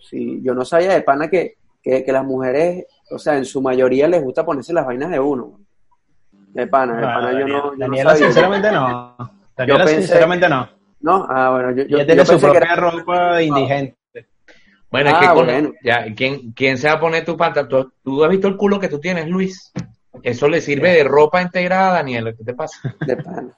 Sí, yo no sabía de pana que, que, que las mujeres, o sea, en su mayoría les gusta ponerse las vainas de uno. De pana, de pana, yo no. yo no Daniela, sabía. sinceramente no. Daniela, pensé- sinceramente no. No, ah, bueno, yo, yo, Ella tiene yo su propia era- ropa de indigente. Bueno, es Ah, que con- bueno. ya, ¿quién, ¿quién se va a poner tu pantalón? ¿Tú, tú has visto el culo que tú tienes, Luis? Eso le sirve de ropa integrada, Daniela. ¿Qué te pasa? De pana.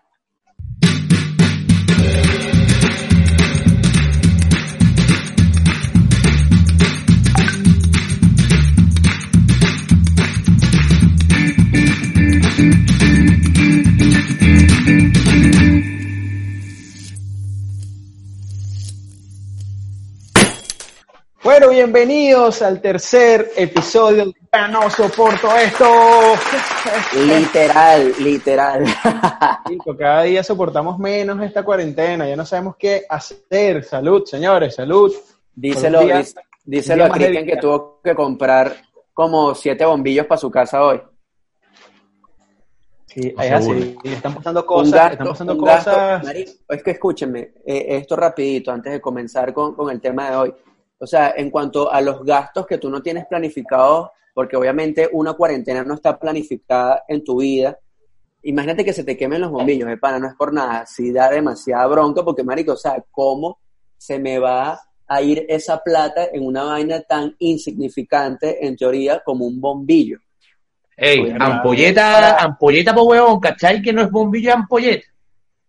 Bueno, bienvenidos al tercer episodio de Ya No Soporto Esto. Literal, literal. Cada día soportamos menos esta cuarentena, ya no sabemos qué hacer. Salud, señores, salud. díselo, díselo a Cristian que tuvo que comprar como siete bombillos para su casa hoy. Sí, es así. Están pasando cosas, gasto, están pasando cosas. gasto. Es que escúchenme, eh, esto rapidito antes de comenzar con, con el tema de hoy. O sea, en cuanto a los gastos que tú no tienes planificados, porque obviamente una cuarentena no está planificada en tu vida, imagínate que se te quemen los bombillos, de pana, no es por nada, sí da demasiada bronca, porque marico, o sea, ¿cómo se me va a ir esa plata en una vaina tan insignificante, en teoría, como un bombillo? Ey, ampolleta, ampolleta por huevón, ¿cachai? Que no es bombillo, es ampolleta.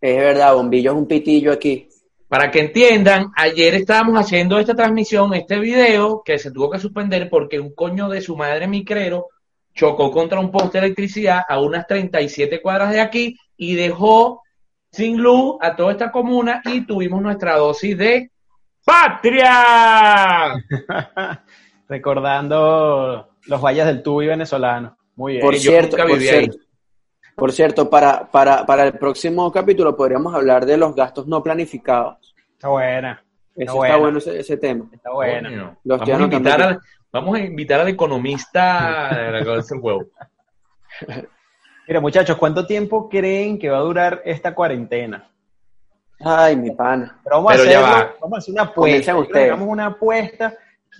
Es verdad, bombillo es un pitillo aquí. Para que entiendan, ayer estábamos haciendo esta transmisión, este video, que se tuvo que suspender porque un coño de su madre micrero chocó contra un poste de electricidad a unas 37 cuadras de aquí y dejó sin luz a toda esta comuna y tuvimos nuestra dosis de patria. Recordando los valles del tubo y venezolano. Muy bien. Por yo cierto, nunca por viví ahí. cierto, por cierto, para, para, para el próximo capítulo podríamos hablar de los gastos no planificados. Está buena. Buena. está bueno ese, ese tema. Está buena. Coño, Lo estoy Vamos a, invitar al, vamos a invitar al economista de la cabeza del huevo. Mira, muchachos, ¿cuánto tiempo creen que va a durar esta cuarentena? Ay, mi pana. Pero vamos, Pero a, ya hacerlo, va. vamos a hacer una apuesta. Hagamos una apuesta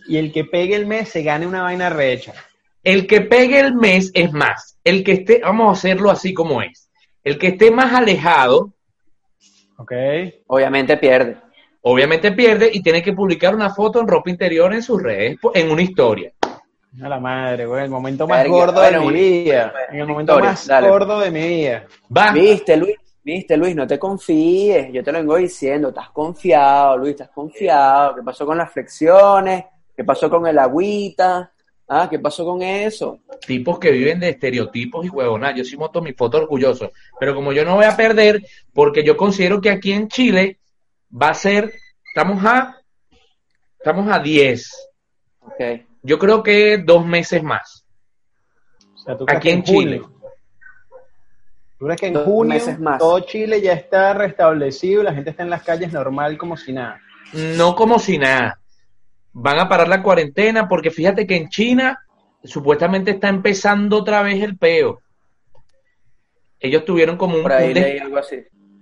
y el que pegue el mes se gane una vaina recha. El que pegue el mes es más. El que esté, vamos a hacerlo así como es. El que esté más alejado, ¿Ok? Obviamente pierde. obviamente pierde y tiene que publicar una foto en ropa interior en sus redes, en una historia. A la madre, güey. El momento más Verga, gordo de mi vida. En el momento historia, más dale. gordo de mi vida. Va. Viste, Luis, viste, Luis, no te confíes. Yo te lo vengo diciendo. Estás confiado, Luis, estás confiado. ¿Qué pasó con las flexiones? ¿Qué pasó con el agüita? Ah, ¿qué pasó con eso? Tipos que viven de estereotipos y huevonas. Yo sí monto mi foto orgulloso. Pero como yo no voy a perder, porque yo considero que aquí en Chile va a ser, estamos a, estamos a 10. Ok. Yo creo que dos meses más. O sea, ¿tú Aquí en Chile. ¿Tú crees que en Dos junio meses más. todo Chile ya está restablecido y la gente está en las calles normal como si nada? No como si nada. Van a parar la cuarentena porque fíjate que en China supuestamente está empezando otra vez el peo. Ellos tuvieron como un, Por ahí un des- leí algo así.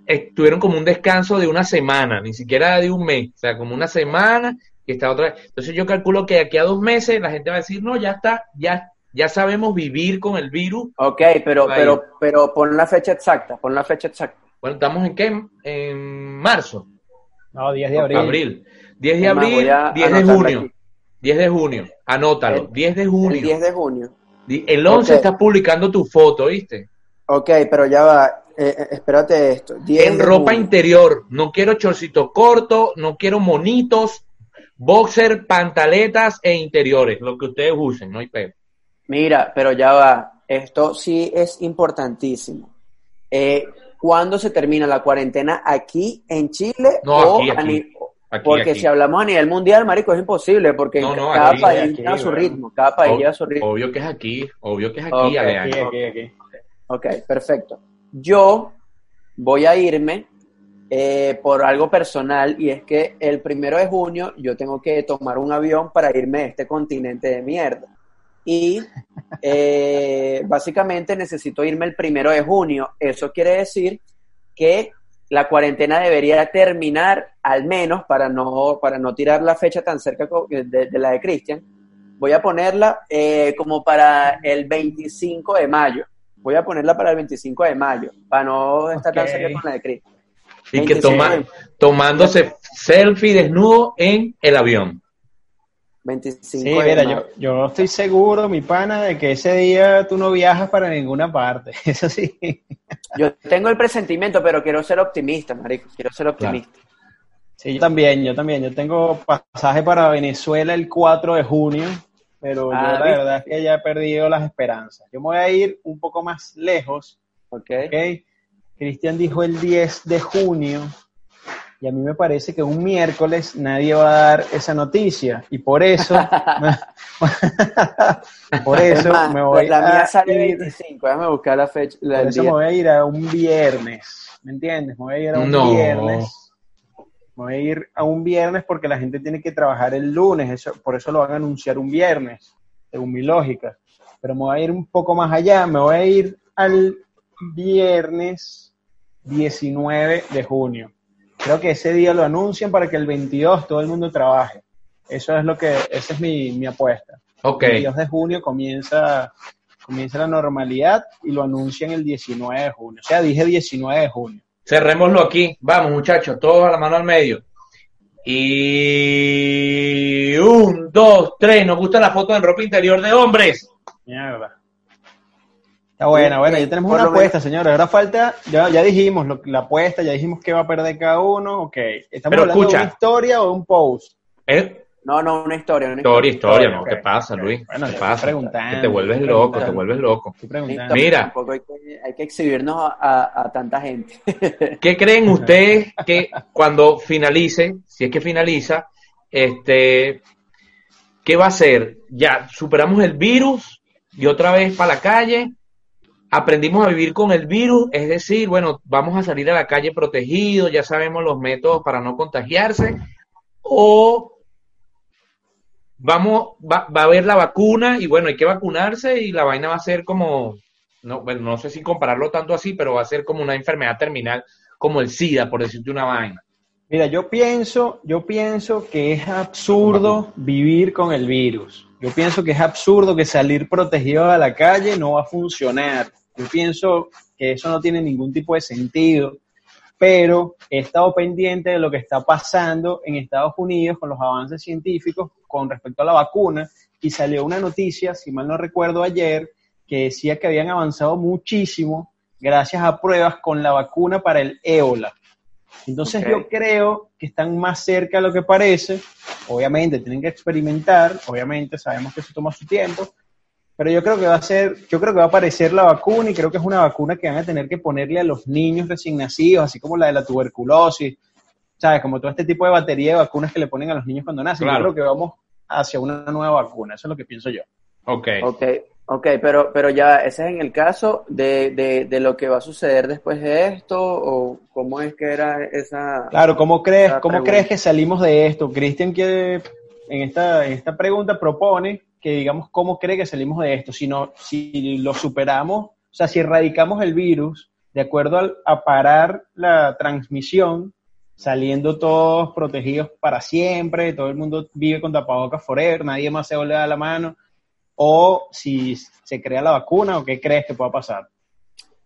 eh, tuvieron como un descanso de una semana, ni siquiera de un mes, o sea, como una semana y está otra vez. Entonces yo calculo que aquí a dos meses la gente va a decir, no, ya está, ya, ya sabemos vivir con el virus. Ok, pero, Ahí. pero, pero pon la fecha exacta, pon la fecha exacta. Bueno, estamos en qué? En marzo, No, 10 de abril. abril. 10 de abril, voy a 10 de junio. aquí. 10 de junio, anótalo, El- 10 de El junio. 10 de junio. El 11 Ok. estás publicando tu foto, ¿viste? Ok, pero ya va. eh, eh, espérate esto. 10 En ropa junio. interior. No quiero chorcito corto, no quiero monitos, boxer, pantaletas e interiores, lo que ustedes usen, no hay peor. Mira, pero ya va. Esto sí es importantísimo. Eh, ¿Cuándo se termina la cuarentena aquí en Chile? No, o aquí, a aquí. Aquí, Porque aquí. si hablamos a nivel mundial, marico, es imposible, porque No, no, cada aquí, país aquí, lleva su bueno. ritmo, cada país lleva su ritmo. Obvio que es aquí, obvio que es aquí, Ok, Alejandro. Aquí, aquí, aquí. Ok, perfecto. Yo voy a irme eh, por algo personal y es que el primero de junio yo tengo que tomar un avión para irme a este continente de mierda. Y eh, básicamente necesito irme el primero de junio. Eso quiere decir que la cuarentena debería terminar al menos para no, para no tirar la fecha tan cerca de, de la de Cristian. Voy a ponerla eh, como para el 25 de mayo. Voy a ponerla para el 25 de mayo, para no estar tan cerca con la de Cristian. Y que 25 toma, tomándose selfie desnudo en el avión. 25 Sí, de mira, mayo. yo, yo estoy seguro, mi pana, de que ese día tú no viajas para ninguna parte. Eso sí. Yo tengo el presentimiento, pero quiero ser optimista, marico. Quiero ser optimista. Sí, yo también, yo también. Yo tengo pasaje para Venezuela el 4 de junio, pero Ah, yo la ¿viste? verdad es que ya he perdido las esperanzas. Yo me voy a ir un poco más lejos, ¿Ok? ¿ok? Cristian dijo el 10 de junio y a mí me parece que un miércoles nadie va a dar esa noticia y por eso, por Es eso más, me voy la mía a sale ir- 25. Déjame buscar la fecha. la por eso me voy a ir a un viernes, ¿me entiendes? Me voy a ir a un No. viernes. Me voy a ir a un viernes porque la gente tiene que trabajar el lunes, eso, por eso lo van a anunciar un viernes, según mi lógica. Pero me voy a ir un poco más allá, me voy a ir al viernes 19 de junio. Creo que ese día lo anuncian para que el 22 todo el mundo trabaje. Eso es lo que, esa es mi, mi apuesta. Ok. El 22 de junio comienza, comienza la normalidad y lo anuncian el 19 de junio. O sea, dije 19 de junio. Cerrémoslo aquí. Vamos, muchachos, todos a la mano al medio. Y un, dos, tres. Nos gusta la foto de ropa interior de hombres. Mierda. Está buena, bueno, ya tenemos Por una menos- apuesta, señores. Ahora falta, ya, ya dijimos lo- la apuesta, ya dijimos que va a perder cada uno. Ok. ¿Estamos Pero hablando escucha. de una historia o de un post? ¿Eh? No, no, una historia. Una Historia, historia, ¿no? ¿Qué pasa. Luis? Bueno, ¿Qué yo pasa? Que te vuelves loco, te vuelves loco. Mira. Tampoco hay que, hay que exhibirnos a, a- a tanta gente. ¿Qué creen ustedes que cuando finalice, si es que finaliza, este, qué va a ser? Ya superamos el virus y otra vez para la calle, aprendimos a vivir con el virus, es decir, bueno, vamos a salir a la calle protegidos, ya sabemos los métodos para no contagiarse, o vamos, va, va a haber la vacuna y bueno, hay que vacunarse y la vaina va a ser como, no, bueno, no sé si compararlo tanto así, pero va a ser como una enfermedad terminal como el SIDA, por decirte una vaina. Mira, yo pienso, yo pienso que es absurdo vivir con el virus. Yo pienso que es absurdo que salir protegido a la calle no va a funcionar. Yo pienso que eso no tiene ningún tipo de sentido. Pero he estado pendiente de lo que está pasando en Estados Unidos con los avances científicos con respecto a la vacuna y salió una noticia, si mal no recuerdo ayer, que decía que habían avanzado muchísimo gracias a pruebas con la vacuna para el ébola. Entonces yo creo que están más cerca de lo que parece. Obviamente tienen que experimentar, obviamente sabemos que eso toma su tiempo, pero yo creo que va a ser, yo creo que va a aparecer la vacuna y creo que es una vacuna que van a tener que ponerle a los niños recién nacidos, así como la de la tuberculosis, ¿sabes? Como todo este tipo de batería de vacunas que le ponen a los niños cuando nacen. Claro. Yo creo que vamos hacia una nueva vacuna, eso es lo que pienso yo. Ok. Ok, ok, pero, pero ya, ese es en el caso de, de, de lo que va a suceder después de esto, o cómo es que era esa... Claro, ¿cómo crees, cómo crees que salimos de esto? Cristian que en esta, en esta pregunta propone que digamos cómo cree que salimos de esto, si, no, si lo superamos, o sea, si erradicamos el virus de acuerdo al- a parar la transmisión, saliendo todos protegidos para siempre, todo el mundo vive con tapabocas forever, nadie más se vuelve a la mano, o si se crea la vacuna, o qué crees que pueda pasar.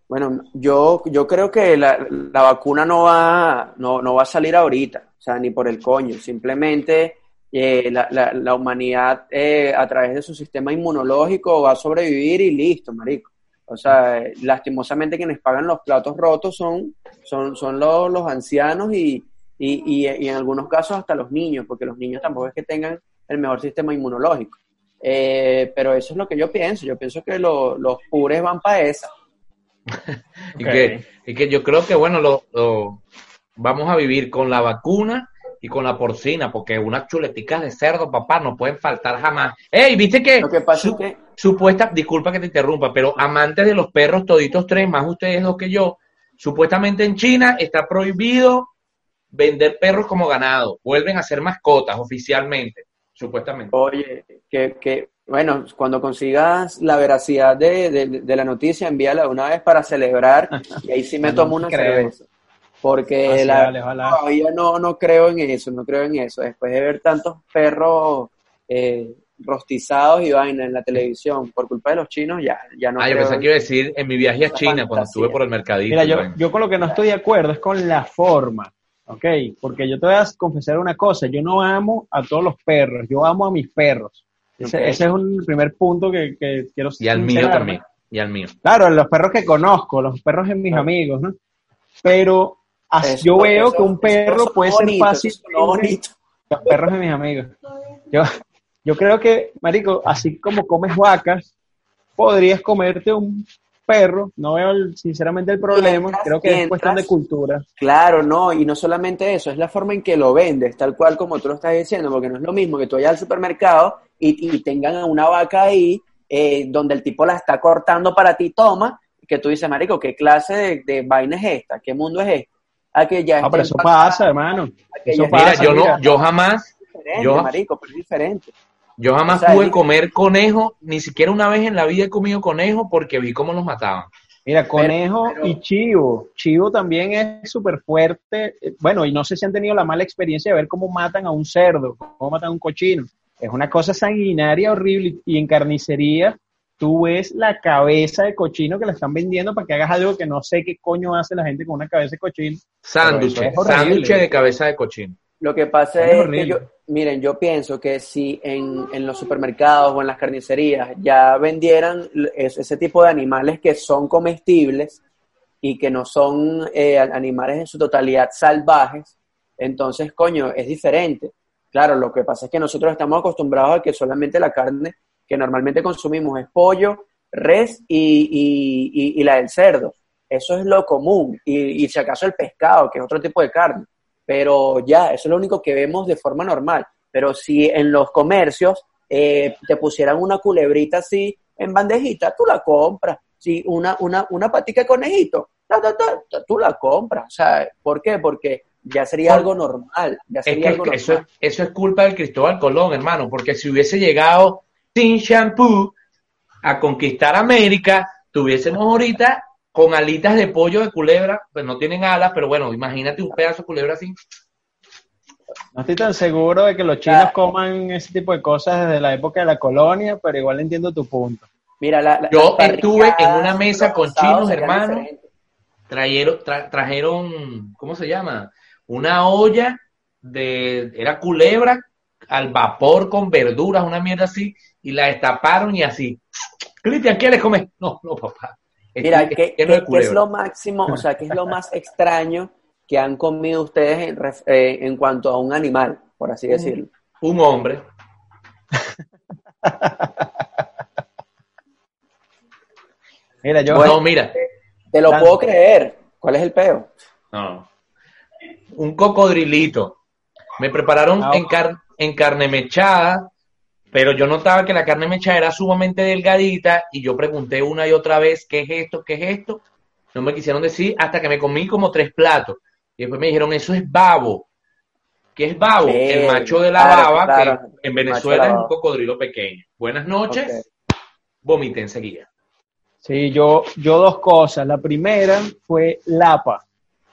Bueno, yo, yo creo que la, la vacuna no va, no, no va a salir ahorita, o sea, ni por el coño. Simplemente eh, la, la, humanidad eh, a través de su sistema inmunológico va a sobrevivir y listo, marico. O sea, eh, lastimosamente quienes pagan los platos rotos son, son, son los, los ancianos y, y, y, y en algunos casos hasta los niños, porque los niños tampoco es que tengan el mejor sistema inmunológico. Eh, pero eso es lo que yo pienso. Yo pienso que lo- los pures van para esa. Y, que, y que yo creo que, bueno, lo, lo- vamos a vivir con la vacuna y con la porcina, porque unas chuleticas de cerdo, papá, no pueden faltar jamás. ¡Ey! ¿Viste que? Lo que pasa su- es que Supuesta, disculpa que te interrumpa, pero amantes de los perros, toditos tres, más ustedes dos que yo, supuestamente en China está prohibido vender perros como ganado. Vuelven a ser mascotas oficialmente, supuestamente. Oye, que, que, bueno, cuando consigas la veracidad de, de- de la noticia, envíala una vez para celebrar y ahí sí me No tomo una creo. cerveza. Porque Ah, sí, la, vale, todavía no, no creo en eso, no creo en eso. Después de ver tantos perros eh, rostizados y vaina en la televisión por culpa de los chinos, ya, ya no ah, yo pensé que iba a decir en mi viaje a China, cuando estuve por el mercadito. Mira, yo, yo con lo que no estoy de acuerdo es con la forma, ¿ok? Porque yo te voy a confesar una cosa, yo no amo a todos los perros, yo amo a mis perros. Ese, es un primer punto que, que quiero y al mío también. Y al mío. Claro, los perros que conozco, los perros de mis Claro. amigos, ¿no? Pero Eso- yo veo eso- que un perro puede ser bonito, fácil. bonito. Los perros de mis amigos. Yo, yo creo que, Marico, así como comes vacas, podrías comerte un perro. No veo el- sinceramente el problema. Mientras- creo que es cuestión de cultura. Claro, no, y no solamente eso, es la forma en que lo vendes, tal cual como tú lo estás diciendo, porque no es lo mismo que tú vayas al supermercado y, y tengan a una vaca ahí eh, donde el tipo la está cortando para ti, toma, que tú dices, marico, ¿qué clase de, de vaina es esta? ¿Qué mundo es este? A que ya Ah, pero eso pasa, hermano. eso pasa, Mira, yo no, yo jamás, diferente, yo- marico, pero es diferente. Yo jamás O sea, pude y- comer conejo, ni siquiera una vez en la vida he comido conejo porque vi cómo los mataban. Mira, conejo pero- y chivo. Chivo también es súper fuerte. Eh, Bueno, y no sé si han tenido la mala experiencia de ver cómo matan a un cerdo, cómo matan a un cochino. Es una cosa sanguinaria horrible. Y en carnicería, tú ves la cabeza de cochino que la están vendiendo para que hagas algo que no sé qué coño hace la gente con una cabeza de cochino. Sándwich, es sándwich de cabeza de cochino. Lo que pasa Es que yo, miren, yo pienso que si en, en los supermercados o en las carnicerías ya vendieran es- ese tipo de animales que son comestibles y que no son eh, animales en su totalidad salvajes, entonces, coño, es diferente. Claro, lo que pasa es que nosotros estamos acostumbrados a que solamente la carne que normalmente consumimos es pollo, res y, y- y- y la del cerdo. Eso es lo común. Y, y si acaso el pescado, que es otro tipo de carne pero ya, eso es lo único que vemos de forma normal. Pero si en los comercios eh, te pusieran una culebrita así en bandejita, tú la compras. Si una, una, una patica de conejito, ta, ta, ta, tú la compras. O sea, ¿por qué? Porque ya sería algo normal. Ya Es que algo eso, eso es culpa del Cristóbal Colón, hermano, porque si hubiese llegado sin shampoo a conquistar América, tuviésemos ahorita con alitas de pollo de culebra, pues no tienen alas, pero bueno, imagínate un pedazo de culebra así. No estoy tan seguro de que los chinos Ah. coman ese tipo de cosas desde la época de la colonia, pero igual entiendo tu punto. Mira, la, la- Yo estuve en una mesa con chinos, serían hermano. diferentes. Trajeron, tra- trajeron, ¿cómo se llama? Una olla de, era culebra al vapor con verduras, una mierda así, y la destaparon y así. Cristian, ¿quieres comer? No, no, papá. Mira, ¿qué, es lo máximo, o sea, qué es lo más extraño que han comido ustedes en, ref- eh, en cuanto a un animal, por así decirlo? Un hombre. Mira, yo, Bueno. no, mira. Te lo puedo creer. ¿Cuál es el peo? No. Un cocodrilito. Me prepararon Ah, en, car- en carne mechada, pero yo notaba que la carne mechada era sumamente delgadita y yo pregunté una y otra vez, ¿qué es esto? ¿Qué es esto? No me quisieron decir hasta que me comí como tres platos. Y después me dijeron, eso es babo. ¿Qué es babo? Sí, el macho de la claro, baba, claro. que en Venezuela la es un cocodrilo pequeño. Buenas noches. Vomité enseguida. Sí, yo, yo dos cosas. La primera fue lapa.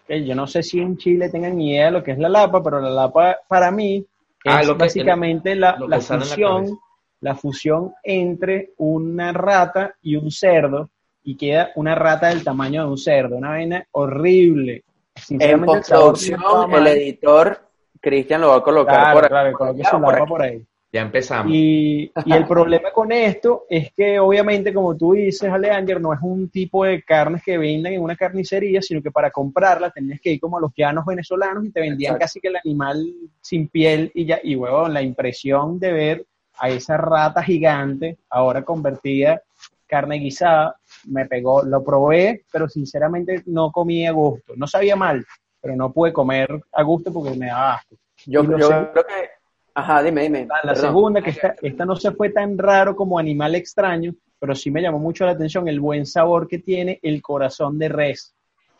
Yo no sé si en Chile tengan ni idea de lo que es la lapa, pero la lapa para mí Ah, es lo que- básicamente la, lo fusión, la fusión entre una rata y un cerdo y queda una rata del tamaño de un cerdo, una vaina horrible. En el postproducción, el editor, Cristian lo va a colocar Claro, por claro, por ahí. Ya empezamos. Y, y el problema con esto es que obviamente, como tú dices, Aleander, no es un tipo de carnes que vendan en una carnicería, sino que para comprarla tenías que ir como a los llanos venezolanos y te vendían Exacto. casi que el animal sin piel y ya, y huevón, la impresión de ver a esa rata gigante ahora convertida carne guisada, me pegó, lo probé, pero sinceramente no comí a gusto, no sabía mal, pero no pude comer a gusto porque me daba asco. Yo, sé- creo que... Ajá, dime, dime. La perdón. segunda, que esta, esta no se fue tan raro como animal extraño, pero sí me llamó mucho la atención el buen sabor que tiene el corazón de res.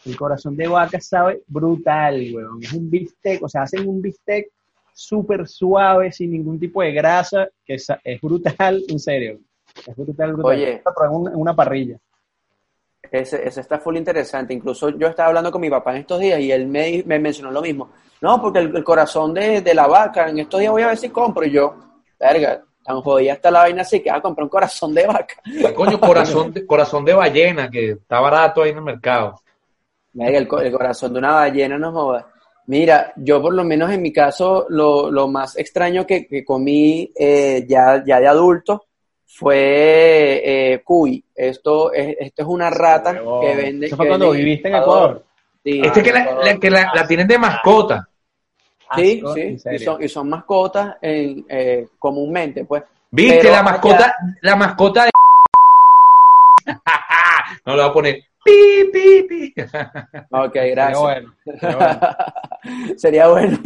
El corazón de vaca sabe brutal, weón. Es un bistec, o sea, hacen un bistec súper suave, sin ningún tipo de grasa, que es brutal, en serio. Es brutal, brutal. Oye. Pero en una, en una parrilla. Ese, ese está full interesante. Incluso yo estaba hablando con mi papá en estos días y él me, me mencionó lo mismo. No, porque el, el corazón de, de la vaca, en estos días voy a ver si compro. Y yo, verga, tan jodida está la vaina así que vas a comprar un corazón de vaca. ¿Qué coño, corazón de, corazón de ballena, que está barato ahí en el mercado. Verga, el, co- el corazón de una ballena no joda. Mira, yo por lo menos en mi caso, lo, lo más extraño que, que comí eh, ya, ya de adulto fue eh, cuy. Esto es, esto es una rata que vende. Eso fue que cuando vende viviste en Ecuador. Sí, Este que en la, que la, la tienen de mascota. Sí, Asco, sí, y son, y son mascotas en, eh, comúnmente, pues. ¿Viste Pero la mascota? La mascota de. no le voy a poner. Pi, pi, pi. Ok, Sería gracias. bueno, sería bueno. Sería bueno.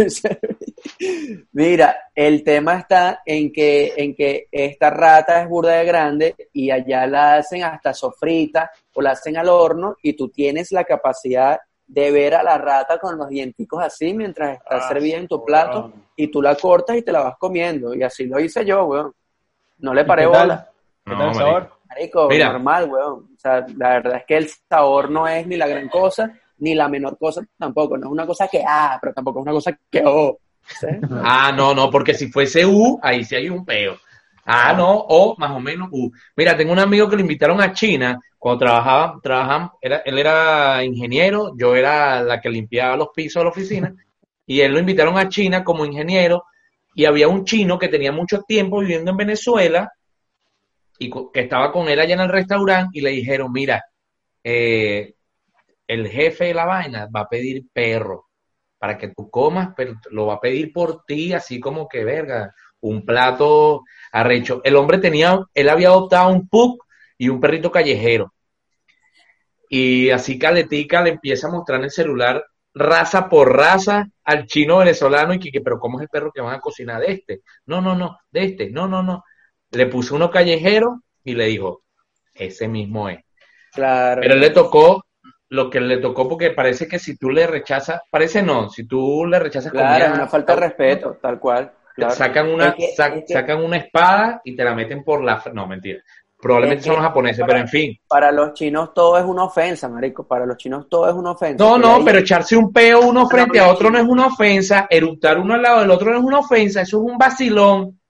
Mira, el tema está en que, en que esta rata es burda de grande y allá la hacen hasta sofrita o la hacen al horno y tú tienes la capacidad de ver a la rata con los dienticos así mientras está Ah, servida en tu weón. plato y tú la cortas y te la vas comiendo. Y así lo hice yo, weón. No le paré ¿Qué tal? bola. ¿Qué No, tal el marico. sabor? Marico, Mira. normal, weón. O sea, la verdad es que el sabor no es ni la gran cosa, ni la menor cosa tampoco. No es una cosa que, ah, pero tampoco es una cosa que, oh. ¿sí? Ah, no, no, porque si fuese U, ahí sí hay un peo. Ah, no, o más o menos U. Mira, tengo un amigo que lo invitaron a China cuando trabajaba, trabajaban, era, él era ingeniero, yo era la que limpiaba los pisos de la oficina, y él lo invitaron a China como ingeniero, y había un chino que tenía mucho tiempo viviendo en Venezuela, y que estaba con él allá en el restaurante, y le dijeron, mira, eh, el jefe de la vaina va a pedir perro para que tú comas, pero lo va a pedir por ti, así como que verga, un plato arrecho. El hombre tenía, él había adoptado un pug y un perrito callejero. Y así Caletica le empieza a mostrar en el celular raza por raza al chino venezolano y que, que, pero ¿cómo es el perro que van a cocinar de este? No, no, no, de este, no, no, no. Le puso uno callejero y le dijo, ese mismo es. Claro. Pero él le tocó lo que le tocó porque parece que si tú le rechazas, parece no, si tú le rechazas Claro, comida, una falta de respeto, tal cual. Claro. sacan una Es que- sac- es que sacan una espada y te la meten por la no mentira. Probablemente Es son los japoneses, pero en fin. Para los chinos todo es una ofensa, marico. Para los chinos todo es una ofensa. No, no, ahí- pero echarse un peo uno frente a otro no es una ofensa, eructar uno al lado del otro no es una ofensa, eso es un vacilón.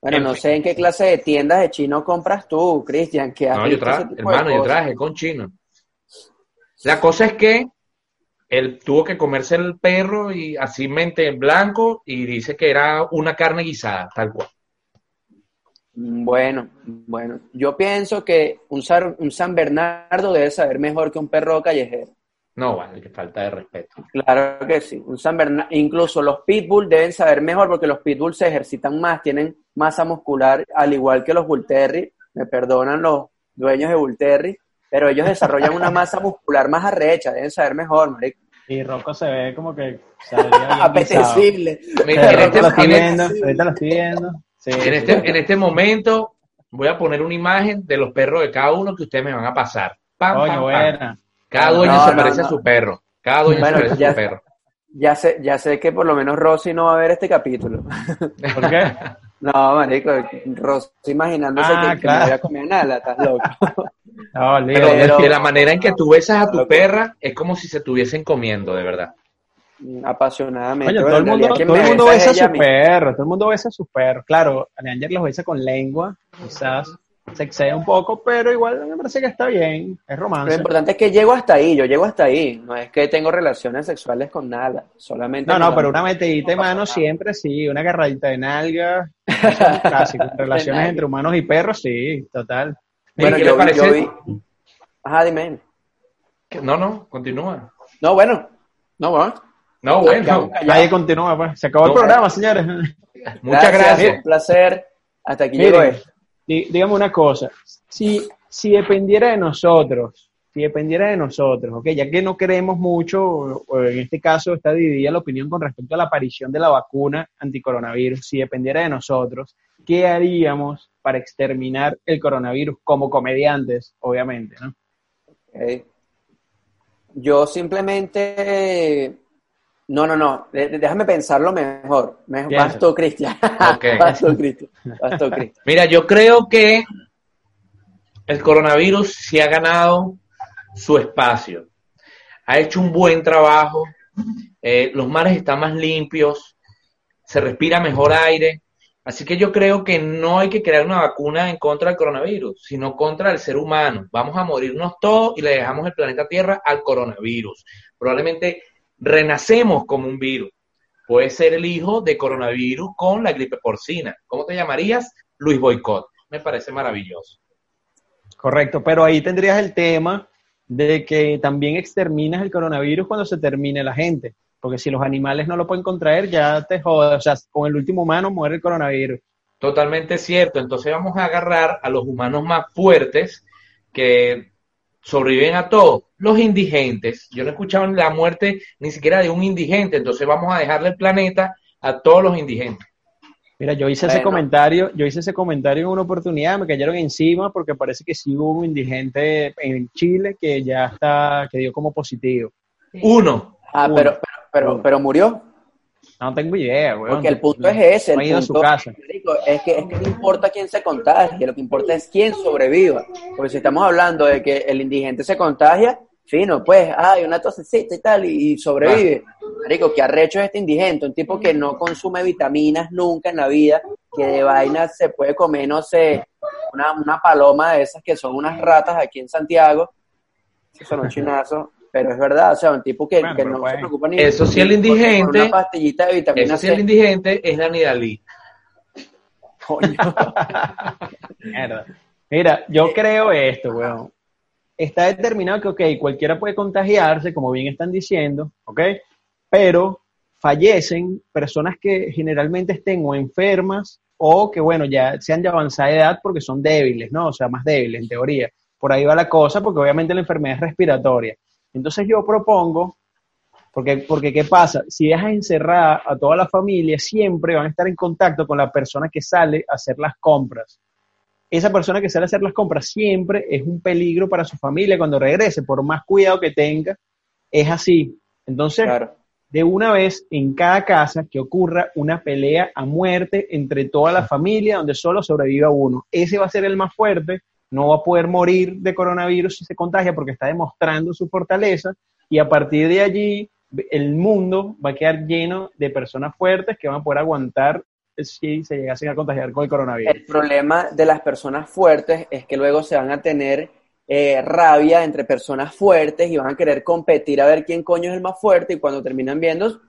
Bueno, en no fin. sé en qué clase de tiendas de chino compras tú, Cristian, No, yo traje, hermano, yo traje con chino. La cosa es que él tuvo que comerse el perro y así mente en blanco y dice que era una carne guisada, tal cual. Bueno, bueno. Yo pienso que un, San- un San Bernardo debe saber mejor que un perro callejero. No, vale, que falta de respeto. Claro que sí. Un San Berna- Incluso los pitbull deben saber mejor porque los pitbull se ejercitan más, tienen masa muscular, al igual que los bull terrier. Me perdonan los dueños de bull terrier, pero ellos desarrollan una masa muscular más arrecha, deben saber mejor, marico. Y Rocco se ve como que. Apetecible. Mira, en, Ahorita este, lo estoy en viendo, ahorita lo estoy viendo. Sí, en este- en este momento voy a poner una imagen de los perros de cada uno que ustedes me van a pasar. Pam, Coño, pam, pam. buena. Cada dueño No, se no, parece no. a su perro. Cada dueño Bueno, se parece a su perro. Ya sé, ya sé que por lo menos Rosy no va a ver este capítulo. ¿Por qué? No, marico, Rosy imaginándose Ah, que, que claro. me voy a comer nada, estás loco. No. Pero de, Pero- de la manera en que tú besas a tu perra es como si se estuviesen comiendo, de verdad. Apasionadamente. Oye, todo el mundo, todo el mundo besa a su perro, todo el mundo besa a sus perros. Claro, Aleanger los besa con lengua, quizás se excede un poco, pero igual me parece que está bien, es Lo romance. importante es que llego hasta ahí, yo llego hasta ahí. No es que tengo relaciones sexuales con nada, solamente. No, no, pero una metidita de No mano nada. siempre sí, una agarradita de nalga, es clásico. Relaciones entre humanos y perros, sí, total. Bueno, ¿Qué yo, le vi- yo parece? vi. Ajá, dime. No, no, continúa. No, bueno. No, bueno. No, bueno. Nadie continúa, pues. Se acabó No. el programa, señores. Muchas gracias. Un placer. Hasta aquí llegó esto. Dí- dígame una cosa, si, si dependiera de nosotros si dependiera de nosotros, ¿ok? Ya que no queremos mucho, en este caso está dividida la opinión con respecto a la aparición de la vacuna anticoronavirus, si dependiera de nosotros, ¿qué haríamos para exterminar el coronavirus como comediantes, obviamente, ¿no? Yo simplemente... No, no, no. Déjame pensarlo mejor. Basto, Cristian. Basto, Cristian. Mira, yo creo que el coronavirus sí ha ganado su espacio. Ha hecho un buen trabajo. Eh, los mares están más limpios. Se respira mejor aire. Así que yo creo que no hay que crear una vacuna en contra del coronavirus, sino contra el ser humano. Vamos a morirnos todos y le dejamos el planeta Tierra al coronavirus. Probablemente renacemos como un virus. Puede ser el hijo de coronavirus con la gripe porcina. ¿Cómo te llamarías? Luis Boicot. Me parece maravilloso. Correcto, pero ahí tendrías el tema de que también exterminas el coronavirus cuando se termine la gente. Porque si los animales no lo pueden contraer, ya te jodas. O sea, con el último humano muere el coronavirus. Totalmente cierto. Entonces vamos a agarrar a los humanos más fuertes que sobreviven a todo. Los indigentes. Yo no he escuchado la muerte ni siquiera de un indigente. Entonces vamos a dejarle el planeta a todos los indigentes. Mira, yo hice ese comentario, yo hice ese comentario en una oportunidad, me cayeron encima porque parece que sí hubo un indigente en Chile que ya está, que dio como positivo. Uno. Ah, pero, pero, pero murió. No tengo idea, güey. Porque el punto es ese. El punto, a su casa. Es que, es que no importa quién se contagie, lo que importa es quién sobreviva. Porque si estamos hablando de que el indigente se contagia, fino, pues, hay una tosecita y tal, y, sobrevive. Marico, que arrecho es este indigente, un tipo que no consume vitaminas nunca en la vida, que de vaina se puede comer, no sé, una, una paloma de esas que son unas ratas aquí en Santiago, que son un chinazo, pero es verdad, o sea, un tipo que, que no se preocupa ni Eso sí, el indigente. Una pastillita de vitamina Eso sí, el indigente es Dani Dalí. Coño. Mierda. Mira, yo creo esto, weón. Está determinado que, ok, cualquiera puede contagiarse, como bien están diciendo, ok, pero fallecen personas que generalmente estén o enfermas o que, bueno, ya sean de avanzada edad porque son débiles, ¿no? O sea, más débiles en teoría. Por ahí va la cosa, porque obviamente la enfermedad es respiratoria. Entonces yo propongo, porque, porque ¿qué pasa? Si dejas encerrada a toda la familia, siempre van a estar en contacto con la persona que sale a hacer las compras. Esa persona que sale a hacer las compras siempre es un peligro para su familia cuando regrese, por más cuidado que tenga, es así. Entonces, de una vez en cada casa que ocurra una pelea a muerte entre toda la familia donde solo sobreviva uno. Ese va a ser el más fuerte no va a poder morir de coronavirus si se contagia porque está demostrando su fortaleza y a partir de allí el mundo va a quedar lleno de personas fuertes que van a poder aguantar si se llegasen a contagiar con el coronavirus. El problema de las personas fuertes es que luego se van a tener eh, rabia entre personas fuertes y van a querer competir a ver quién coño es el más fuerte y cuando terminan viendo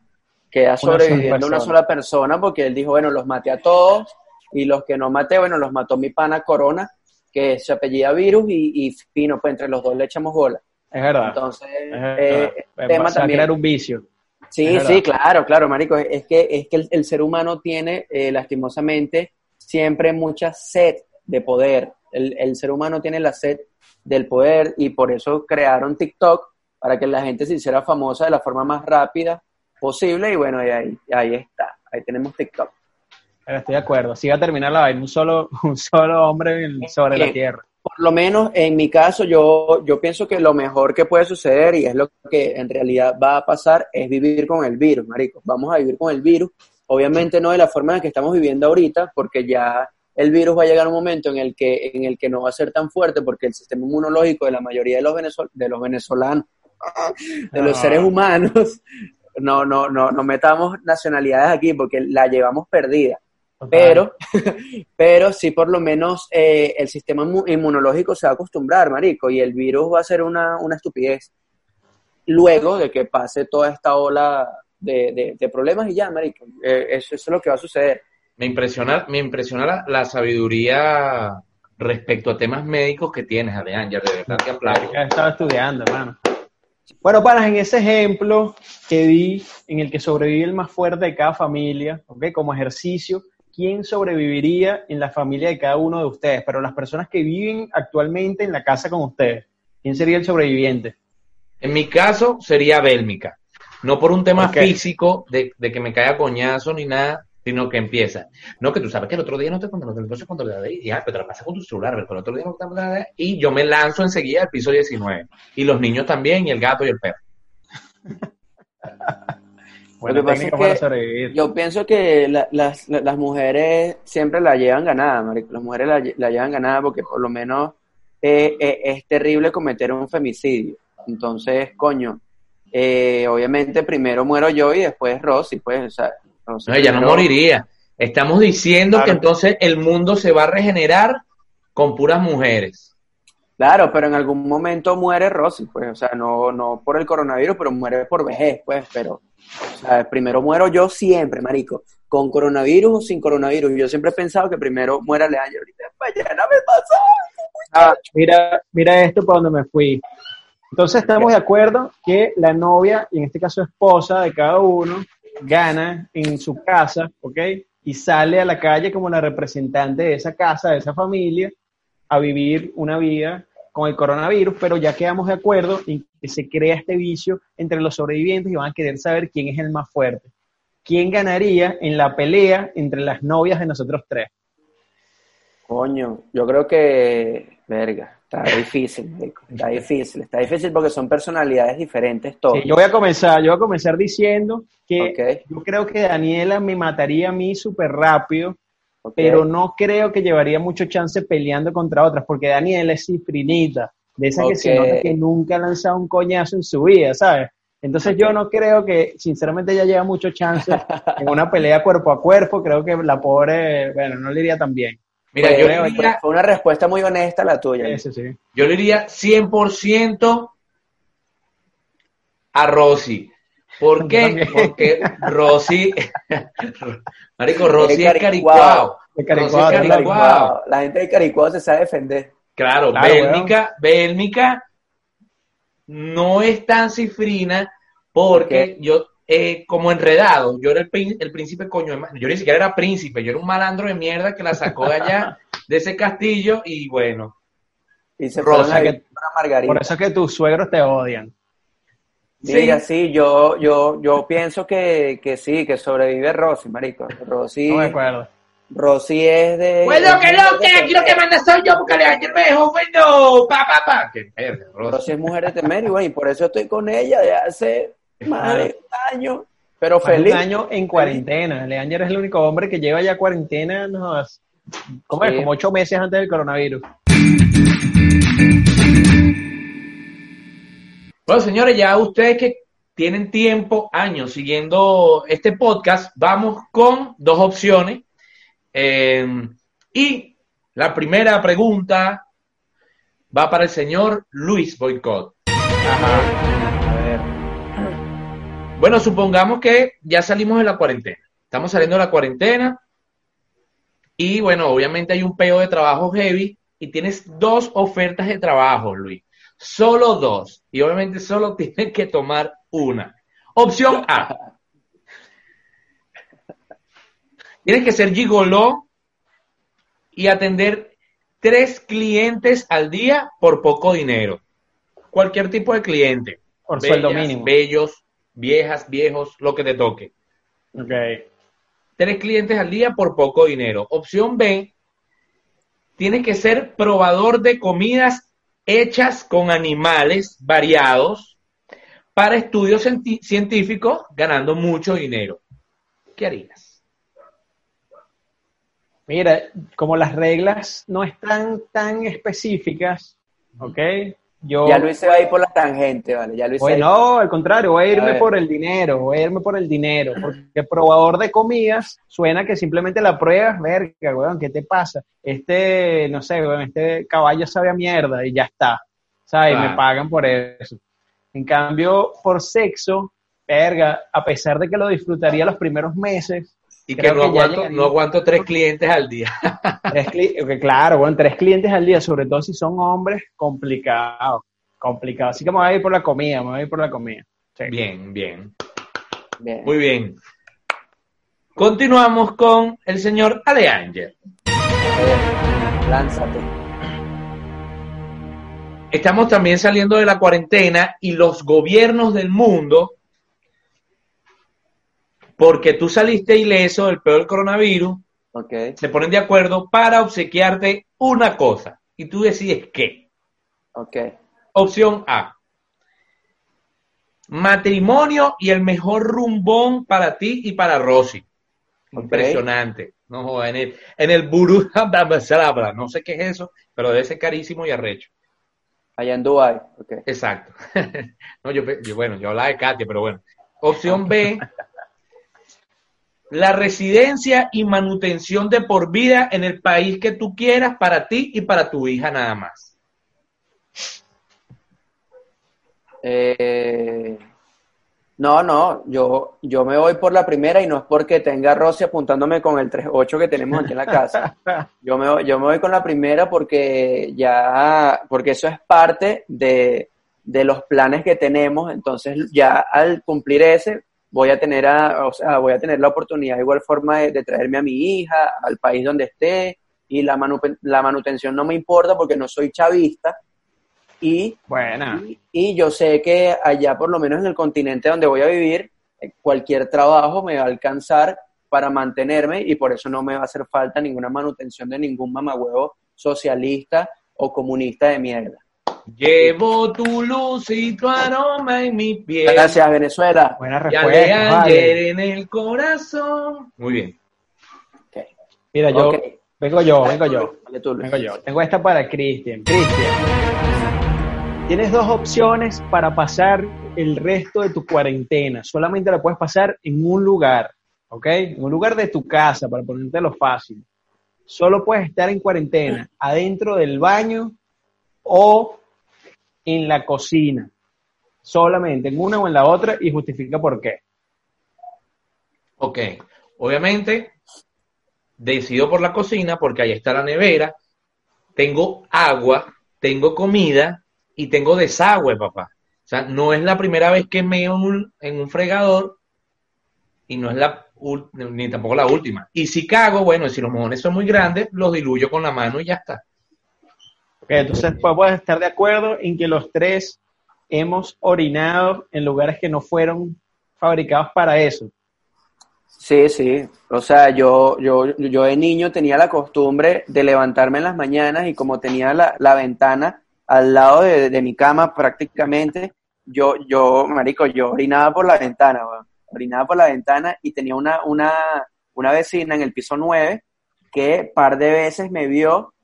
queda sobreviviendo una sola persona porque él dijo, bueno, los maté a todos y los que no maté, bueno, los mató mi pana Corona que se apellida Virus y, y Fino, pues entre los dos le echamos bola. Es verdad. Entonces, eh, tema también. crear un vicio. Sí, sí, claro, claro, marico. Es que, es que el, ser humano tiene, eh, lastimosamente, siempre mucha sed de poder. El, el, ser humano tiene la sed del poder y por eso crearon TikTok para que la gente se hiciera famosa de la forma más rápida posible y bueno, y ahí, ahí está. Ahí tenemos TikTok estoy de acuerdo. Así va a terminar la vaina, un solo, un solo hombre sobre la tierra. Por lo menos en mi caso, yo, yo pienso que lo mejor que puede suceder, y es lo que en realidad va a pasar, es vivir con el virus, marico. Vamos a vivir con el virus. Obviamente no de la forma en la que estamos viviendo ahorita, porque ya el virus va a llegar a un momento en el que, en el que no va a ser tan fuerte, porque el sistema inmunológico de la mayoría de los, de los venezolanos, de los seres ah. humanos, no, no, no, no metamos nacionalidades aquí, porque la llevamos perdida. Pero, pero sí por lo menos eh, el sistema inmunológico se va a acostumbrar, marico, y el virus va a ser una, estupidez. Luego de que pase toda esta ola de, problemas y ya, marico, eh, eso, es lo que va a suceder. Me impresiona, me impresiona la, sabiduría respecto a temas médicos que tienes, Adrián, ya de verdad que aplaudo. Estaba estudiando, hermano. Bueno, para en ese ejemplo que di, en el que sobrevive el más fuerte de cada familia, ¿ok? Como ejercicio, quién sobreviviría en la familia de cada uno de ustedes, pero las personas que viven actualmente en la casa con ustedes. ¿Quién sería el sobreviviente? En mi caso sería Bélmica. No por un tema físico de, de que me caiga coñazo ni nada, sino que empieza. No, que tú sabes que el otro día no te controlé, entonces cuando le y ya, pero te la pasas con tu celular, pero el otro día no te y yo me lanzo enseguida al piso 19. Y los niños también, y el gato y el perro. Buena Lo que pasa técnica es para que sobrevivir. Yo pienso que la- las, la- las mujeres siempre la llevan ganada, marico. Las mujeres la, la llevan ganada porque por lo menos eh, eh, es terrible cometer un femicidio. Entonces, coño, eh, obviamente primero muero yo y después Rosy, pues, o sea, Rosy No, ella no moriría. Estamos diciendo Claro. que entonces el mundo se va a regenerar con puras mujeres. Claro, pero en algún momento muere Rosy, pues, o sea, no, no por el coronavirus, pero muere por vejez, pues, pero, primero muero yo siempre, marico, con coronavirus o sin coronavirus. Yo siempre he pensado que primero muera Leandro, ahorita mañana me pasa. Ah, mira, mira esto para donde me fui. Entonces estamos de acuerdo que la novia, y en este caso esposa de cada uno, gana en su casa, ¿ok? Y sale a la calle como la representante de esa casa, de esa familia, a vivir una vida con el coronavirus, pero ya quedamos de acuerdo en que se crea este vicio entre los sobrevivientes y van a querer saber quién es el más fuerte. ¿Quién ganaría en la pelea entre las novias de nosotros tres? Coño, yo creo que, verga, está difícil, marico, está difícil, está difícil porque son personalidades diferentes todos. Sí, yo voy a comenzar, yo voy a comenzar diciendo que yo creo que Daniela me mataría a mí súper rápido, pero no creo que llevaría mucho chance peleando contra otras, porque Daniela es cifrinita, de esa que se nota que nunca ha lanzado un coñazo en su vida, ¿sabes? Entonces yo no creo que, sinceramente, ella lleva mucho chance en una pelea cuerpo a cuerpo, creo que la pobre, bueno, no le iría tan bien. Mira, Fue- yo fue- diría, fue una respuesta muy honesta la tuya. Ese sí. yo le diría 100% a Rosy. ¿Por qué? Porque Rosy, Marico, Rosy es Es caricuao. De Rosy es Caricuao. La gente de Caricuao se sabe defender. Claro, Claro, Bélmica, Bélmica no es tan cifrina porque yo, eh, como enredado, yo era el, prín- el príncipe coño de yo ni siquiera era príncipe, yo era un malandro de mierda que la sacó de allá, de ese castillo, y bueno, Y se Rosa, que- margarita. Por eso es que tus suegros te odian. Mira, sí, yo, yo, yo pienso que, que sí, que sobrevive Rosy, marico. Rosy, No me acuerdo. Rosy es de... bueno, que lo que aquí lo que manda soy yo, porque le ayer me dejó, bueno, pa, pa, pa, que verga, Rosy. Rosy es mujer de temer y bueno, y por eso estoy con ella de hace más de un año. Pero Más feliz. un año en cuarentena. Leander es el único hombre que lleva ya cuarentena, no, ¿cómo es? Sí. Como ocho meses antes del coronavirus. Bueno, señores, ya ustedes que tienen tiempo, años siguiendo este podcast, vamos con dos opciones. Eh, y la primera pregunta va para el señor Luis Boycott. A ver. Bueno, supongamos que ya salimos de la cuarentena. Estamos saliendo de la cuarentena. Y bueno, obviamente hay un peo de trabajo heavy y tienes dos ofertas de trabajo, Luis. Solo dos. Y obviamente solo tienes que tomar una. Opción A. Tienes que ser gigoló y atender tres clientes al día por poco dinero. Cualquier tipo de cliente. Por sueldo mínimo. Bellos, viejas, viejos, lo que te toque. Ok. Tres clientes al día por poco dinero. Opción B, tienes que ser probador de comidas hechas con animales variados para estudios científicos ganando mucho dinero. ¿Qué harías? Mira, como las reglas no están tan específicas, ¿ok? Yo, Ya Luis se va a ir por la tangente, ¿vale? Ya Luis Bueno, al contrario, voy a irme por el dinero, voy a irme por el dinero, porque probador de comidas suena que simplemente la pruebas, verga, weón, ¿qué te pasa? Este, no sé, weón, este caballo sabe a mierda y ya está, ¿sabes? Claro. Me pagan por eso. En cambio, por sexo, verga, a pesar de que lo disfrutaría los primeros meses, Y que no que aguanto, no aguanto tres clientes al día. Tres cli- claro, bueno, tres clientes al día, sobre todo si son hombres, complicado, complicado. Así que me voy a ir por la comida, me voy a ir por la comida. Sí. Bien, bien. Bien. Muy bien. Continuamos con el señor Aleanger. Lánzate. estamos también saliendo de la cuarentena y los gobiernos del mundo, porque tú saliste ileso del peor coronavirus, se ponen de acuerdo para obsequiarte una cosa y tú decides qué. ok. Opción A. Matrimonio y el mejor rumbón para ti y para Rosy. Impresionante. No, en el, en el Abdallah, no sé qué es eso, pero debe ser carísimo y arrecho. Allá en Dubai. Ok. Exacto. no, yo, yo- bueno, yo hablaba de Katia, pero bueno. Opción B. La residencia y manutención de por vida en el país que tú quieras para ti y para tu hija nada más. Eh, no, no, yo, yo me voy por la primera y no es porque tenga a Rosy apuntándome con el 3-8 que tenemos aquí en la casa. Yo me, voy- yo me voy con la primera porque ya, porque eso es parte de, de los planes que tenemos. Entonces, ya al cumplir ese, voy a tener a, o sea, voy a tener la oportunidad de igual forma de, de traerme a mi hija al país donde esté y la, manu- la manutención no me importa porque no soy chavista y Buena. y, y yo sé que allá, por lo menos en el continente donde voy a vivir, eh, cualquier trabajo me va a alcanzar para mantenerme y por eso no me va a hacer falta ninguna manutención de ningún mamagüevo socialista o comunista de mierda. Llevo tu luz y tu aroma en mi piel. Gracias, Venezuela. Buena respuesta. ayer vale. en el corazón. Muy bien. Mira, yo, vengo yo, vengo yo. Dale tú, Luis. Vengo yo. Tengo esta para Cristian. Cristian, tienes dos opciones para pasar el resto de tu cuarentena. Solamente la puedes pasar en un lugar, ¿ok? En un lugar de tu casa, para ponértelo fácil. Solo puedes estar en cuarentena adentro del baño o en la cocina. Solamente en una o en la otra y justifica por qué. Ok. Obviamente, decido por la cocina porque ahí está la nevera. Tengo agua, tengo comida y tengo desagüe, papá. O sea, no es la primera vez que meo en un, en un fregador y no es la ni tampoco la última. Y si cago, bueno, si los mojones son muy grandes, los diluyo con la mano y ya está. Ok, entonces podemos estar de acuerdo en que los tres hemos orinado en lugares que no fueron fabricados para eso. Sí, sí. O sea, yo, yo, yo de niño tenía la costumbre de levantarme en las mañanas y como tenía la, la ventana al lado de, de mi cama prácticamente, yo, yo, marico, yo orinaba por la ventana. Orinaba por la ventana y tenía una, una, una vecina en el piso 9 que par de veces me vio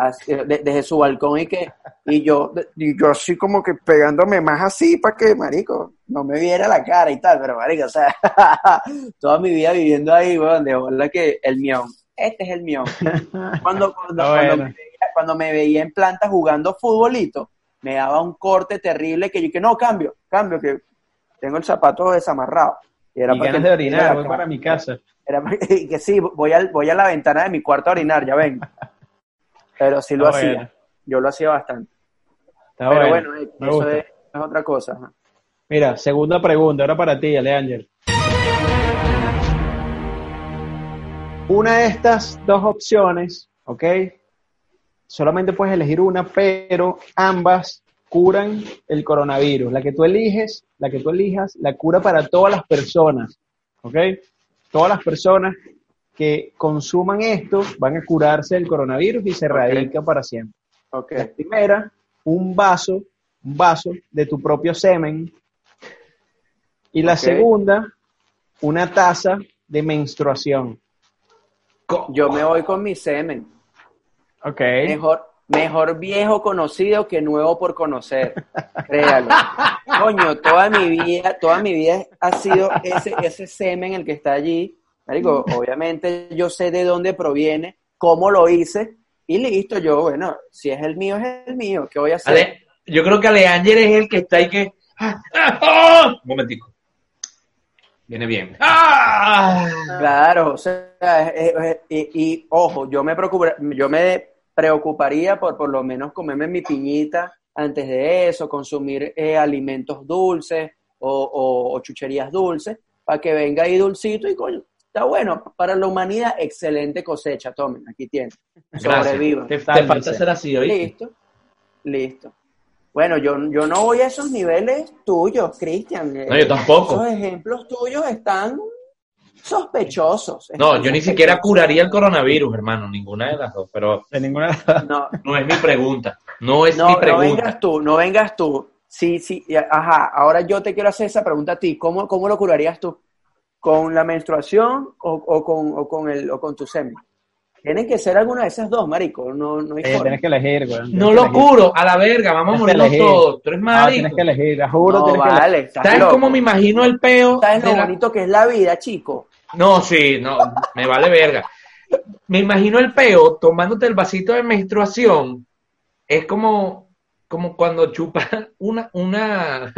así, de- desde su balcón y que y yo y yo así como que pegándome más así para que marico no me viera la cara y tal pero marico o sea toda mi vida viviendo ahí weón, de bola que el mión este es el mión cuando cuando, cuando bueno. me veía, cuando me veía en planta jugando futbolito me daba un corte terrible que yo que no cambio cambio que tengo el zapato desamarrado y era Y para ganas que de orinar, voy para mi casa. Era para que, que sí, voy, al, voy a la ventana de mi cuarto a orinar, ya ven. Pero sí lo Está hacía. bueno. Yo lo hacía bastante. Está Pero bueno. eso es, es otra cosa. Mira, segunda pregunta, ahora para ti, Aleángel. Una de estas dos opciones, ¿ok? Solamente puedes elegir una, pero ambas curan el coronavirus. La que tú eliges, la que tú elijas, la cura para todas las personas, ¿ok? Todas las personas que consuman esto van a curarse del coronavirus y se erradica para siempre. Ok. La primera, un vaso, un vaso de tu propio semen. Y la segunda, una taza de menstruación. Yo me voy con mi semen. Ok. Mejor, mejor viejo conocido que nuevo por conocer. Créalo. Coño, toda mi vida, toda mi vida ha sido ese, ese semen el que está allí. Marico, obviamente yo sé de dónde proviene, cómo lo hice, y listo, yo, bueno, si es el mío, es el mío. ¿Qué voy a hacer? Ale- yo creo que Aleanger es el que está ahí que. ¡Ah! ¡Ah! ¡Ah! Un momentico. Viene bien. ¡Ah! Claro, o sea, es- es- y, y, ojo, yo me preocupa- yo me preocuparía por por lo menos comerme mi piñita antes de eso, consumir eh, alimentos dulces o, o- o chucherías dulces, para que venga ahí dulcito y coño, está bueno, para la humanidad, excelente cosecha, tomen, aquí tienen, sobrevivan. Te, falta ser así, ¿oíste? Listo, listo. Bueno, yo, yo no voy a esos niveles tuyos, Cristian. No, yo tampoco. Esos ejemplos tuyos están sospechosos. No, yo ni siquiera curaría el coronavirus, hermano, ninguna de las dos, pero De ninguna No, no es mi pregunta. No es no, mi no pregunta. vengas tú, no vengas tú. Sí, sí, ajá. Ahora yo te quiero hacer esa pregunta a ti. ¿Cómo, cómo lo curarías tú? ¿Con la menstruación o, o con, o, con el, o con tu semen? Tienen que ser alguna de esas dos, marico. No, no hay Eh, tienes que elegir, güey. No lo elegir. curo, a la verga, vamos a morirnos todos. Tú eres No, marico. tienes que elegir, te juro, No, tienes que elegir. vale, ¿Sabes loco. cómo me imagino el peo? ¿Sabes lo la- bonito que es la vida, chico? No, sí, no, me vale verga. Me imagino el peo tomándote el vasito de menstruación. Es como, como cuando chupas una, una,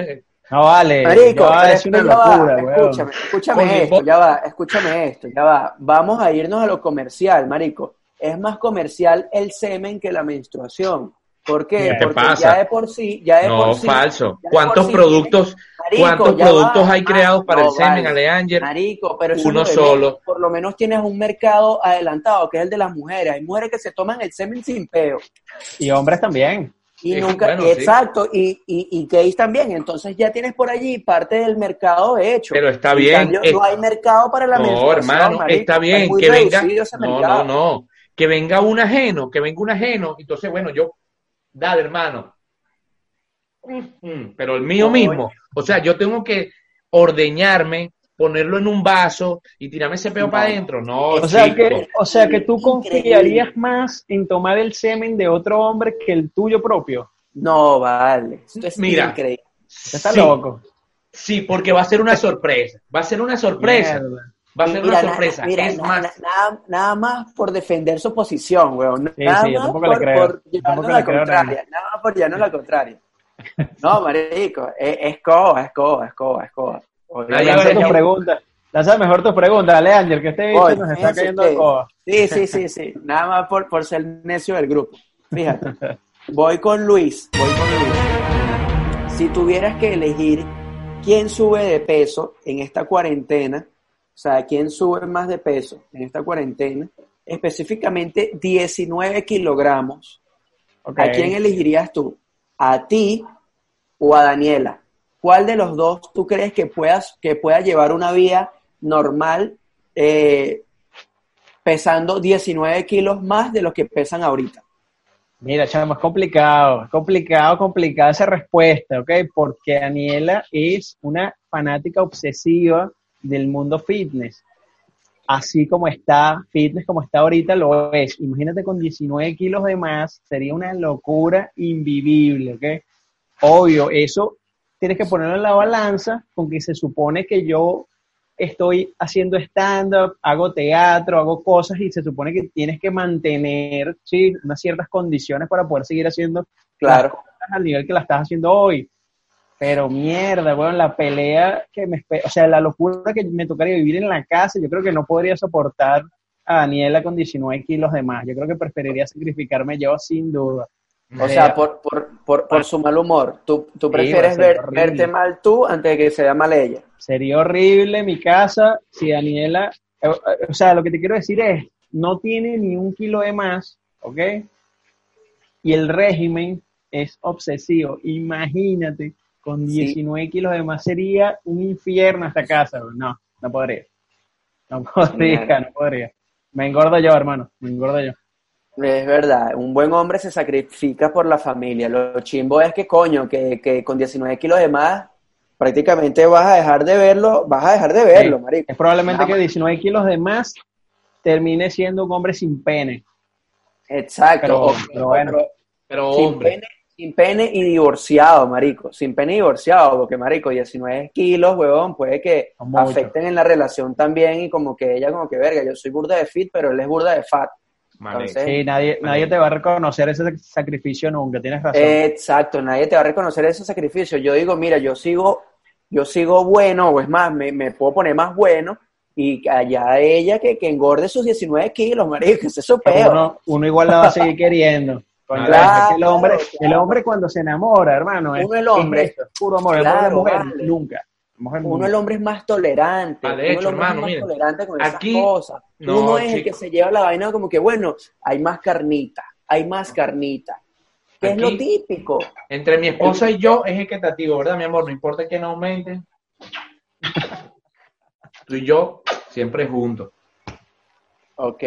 No vale. Marico, pero es una va, locura, weón. escúchame, escúchame esto, ya va, escúchame esto, ya va. Vamos a irnos a lo comercial, marico. Es más comercial el semen que la menstruación. ¿Por qué? ¿Qué Porque pasa? ya de por sí, ya de no, por sí. falso. ya de ¿Cuántos productos, Marico, cuántos productos va. hay creados Ah, para no, el semen, vale. Aleanger? Marico, pero eso Uno no solo. Por lo menos tienes un mercado adelantado, que es el de las mujeres. Hay mujeres que se toman el semen sin peo. Y hombres también. Y nunca, bueno, y sí. exacto, y, y, y gays también. Entonces ya tienes por allí parte del mercado hecho. Pero está En bien, cambio, es- no hay mercado para la No, hermano, marico. está bien, que venga. No, no, no. Que venga un ajeno, que venga un ajeno. Entonces, bueno, yo, dale, hermano. Mm, Pero el mío No, mismo. O sea, yo tengo que ordeñarme, ponerlo en un vaso y tirarme ese peo No. para adentro. No, O sea, que, o sea que tú Increíble. confiarías más en tomar el semen de otro hombre que el tuyo propio. No, vale. Esto es Mira. increíble. Está Sí, loco. Sí, porque va a ser una sorpresa. Va a ser una sorpresa. Mierda. Va a ser mira, una na- sorpresa. mira, es na- más, na- nada, nada más por defender su posición, weón. Sí, Nada sí, yo más tampoco por, le creo. por Yo llevarnos la contraria. Nada más por llevarnos la contraria. No, marico, es, es coba, es coba, es coba, es coba. Nadie Lanza va a tus preguntas. Lanza mejor tus preguntas, dale, Ángel, que este bicho Oye, nos está cayendo de coba. Sí, sí, sí, sí. Nada más por, por ser necio del grupo. Fíjate. Voy con Luis. Voy con Luis. Si tuvieras que elegir quién sube de peso en esta cuarentena, o sea, quién sube más de peso en esta cuarentena, específicamente 19 kilogramos, Ok. ¿a quién elegirías tú? ¿A ti o a Daniela? ¿Cuál de los dos tú crees que, puedas, que pueda llevar una vida normal eh, pesando 19 kilos más de lo que pesan ahorita? Mira, chamo, es complicado, complicado, complicada esa respuesta, ¿ok? Porque Daniela es una fanática obsesiva del mundo fitness. Así como está fitness, como está ahorita, lo es. Imagínate con 19 kilos de más, sería una locura invivible, ¿ok? Obvio, eso tienes que ponerlo en la balanza con que se supone que yo estoy haciendo stand-up, hago teatro, hago cosas y se supone que tienes que mantener ¿sí? unas ciertas condiciones para poder seguir haciendo Claro. las cosas al nivel que la estás haciendo hoy. Pero mierda, bueno, la pelea que me o sea, la locura que me tocaría vivir en la casa, yo creo que no podría soportar a Daniela con 19 kilos de más. Yo creo que preferiría sacrificarme yo sin duda. O sea, por, por, por, por su mal humor. Tú, tú prefieres ver- verte mal tú antes de que se vea mal ella. Sería horrible mi casa si Daniela, eh, eh, o sea, lo que te quiero decir es, no tiene ni un kilo de más, ¿ok? Y el régimen es obsesivo. Imagínate, con Sí. 19 kilos de más sería un infierno esta casa. bro. No, no podría. No podría, no podría. Me engordo yo, hermano, me engordo yo. Es verdad, un buen hombre se sacrifica por la familia. Lo chimbo es que, coño, que, que con 19 kilos de más, prácticamente vas a dejar de verlo, vas a dejar de verlo, Sí. marico. Es probablemente Nada que más. 19 kilos de más termine siendo un hombre sin pene. Exacto. Pero- bueno. pero sin hombre, pene, sin pene y divorciado, marico. Sin pene y divorciado, porque, marico, 19 kilos, huevón, puede que afecten en la relación también y como que ella como que, verga, yo soy burda de fit, pero él es burda de fat. Vale. Entonces, Sí, nadie, nadie te va a reconocer ese sacrificio nunca, tienes razón. Exacto, nadie te va a reconocer ese sacrificio. Yo digo, mira, yo sigo, yo sigo bueno, o es más, me, me puedo poner más bueno, y allá ella que, que engorde sus 19 kilos, marico, que ese es su uno, uno igual la va a seguir queriendo. Claro, el hombre, claro. el hombre cuando se enamora, hermano, es, Uno el hombre. es esto, es puro amor, el mujer, vale. nunca. Uno el hombre es más tolerante, Ah, de uno hecho, el hombre hermano, es más mira, tolerante con esas aquí- cosas. no, uno es el que se lleva la vaina como que, bueno, hay más carnita, hay más carnita. que es lo típico. Entre mi esposa y yo es equitativo, ¿verdad, mi amor? No importa que no aumenten. Tú y yo siempre juntos. Ok,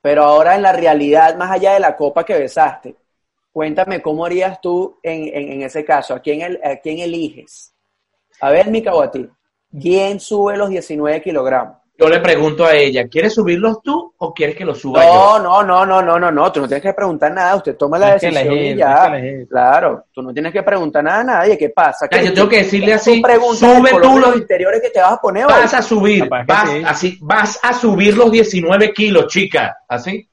pero ahora en la realidad, más allá de la copa que besaste, cuéntame cómo harías tú en, en- en ese caso, ¿a quién, el- a quién eliges? A ver, Mica, o a ti, ¿quién sube los 19 kilogramos? Yo le pregunto a ella, ¿quieres subirlos tú o quieres que los suba No, yo? no, no, no, no, no, no, tú no tienes que preguntar nada, usted toma la decisión elegir, y ya. Claro, tú no tienes que preguntar nada a nadie, ¿qué pasa? Ya, yo tengo que decirle así, sube tú los- interiores que te vas a poner. Vas a subir, Capaz vas, sí. así, vas a subir los 19 kilos, chica. ¿Así?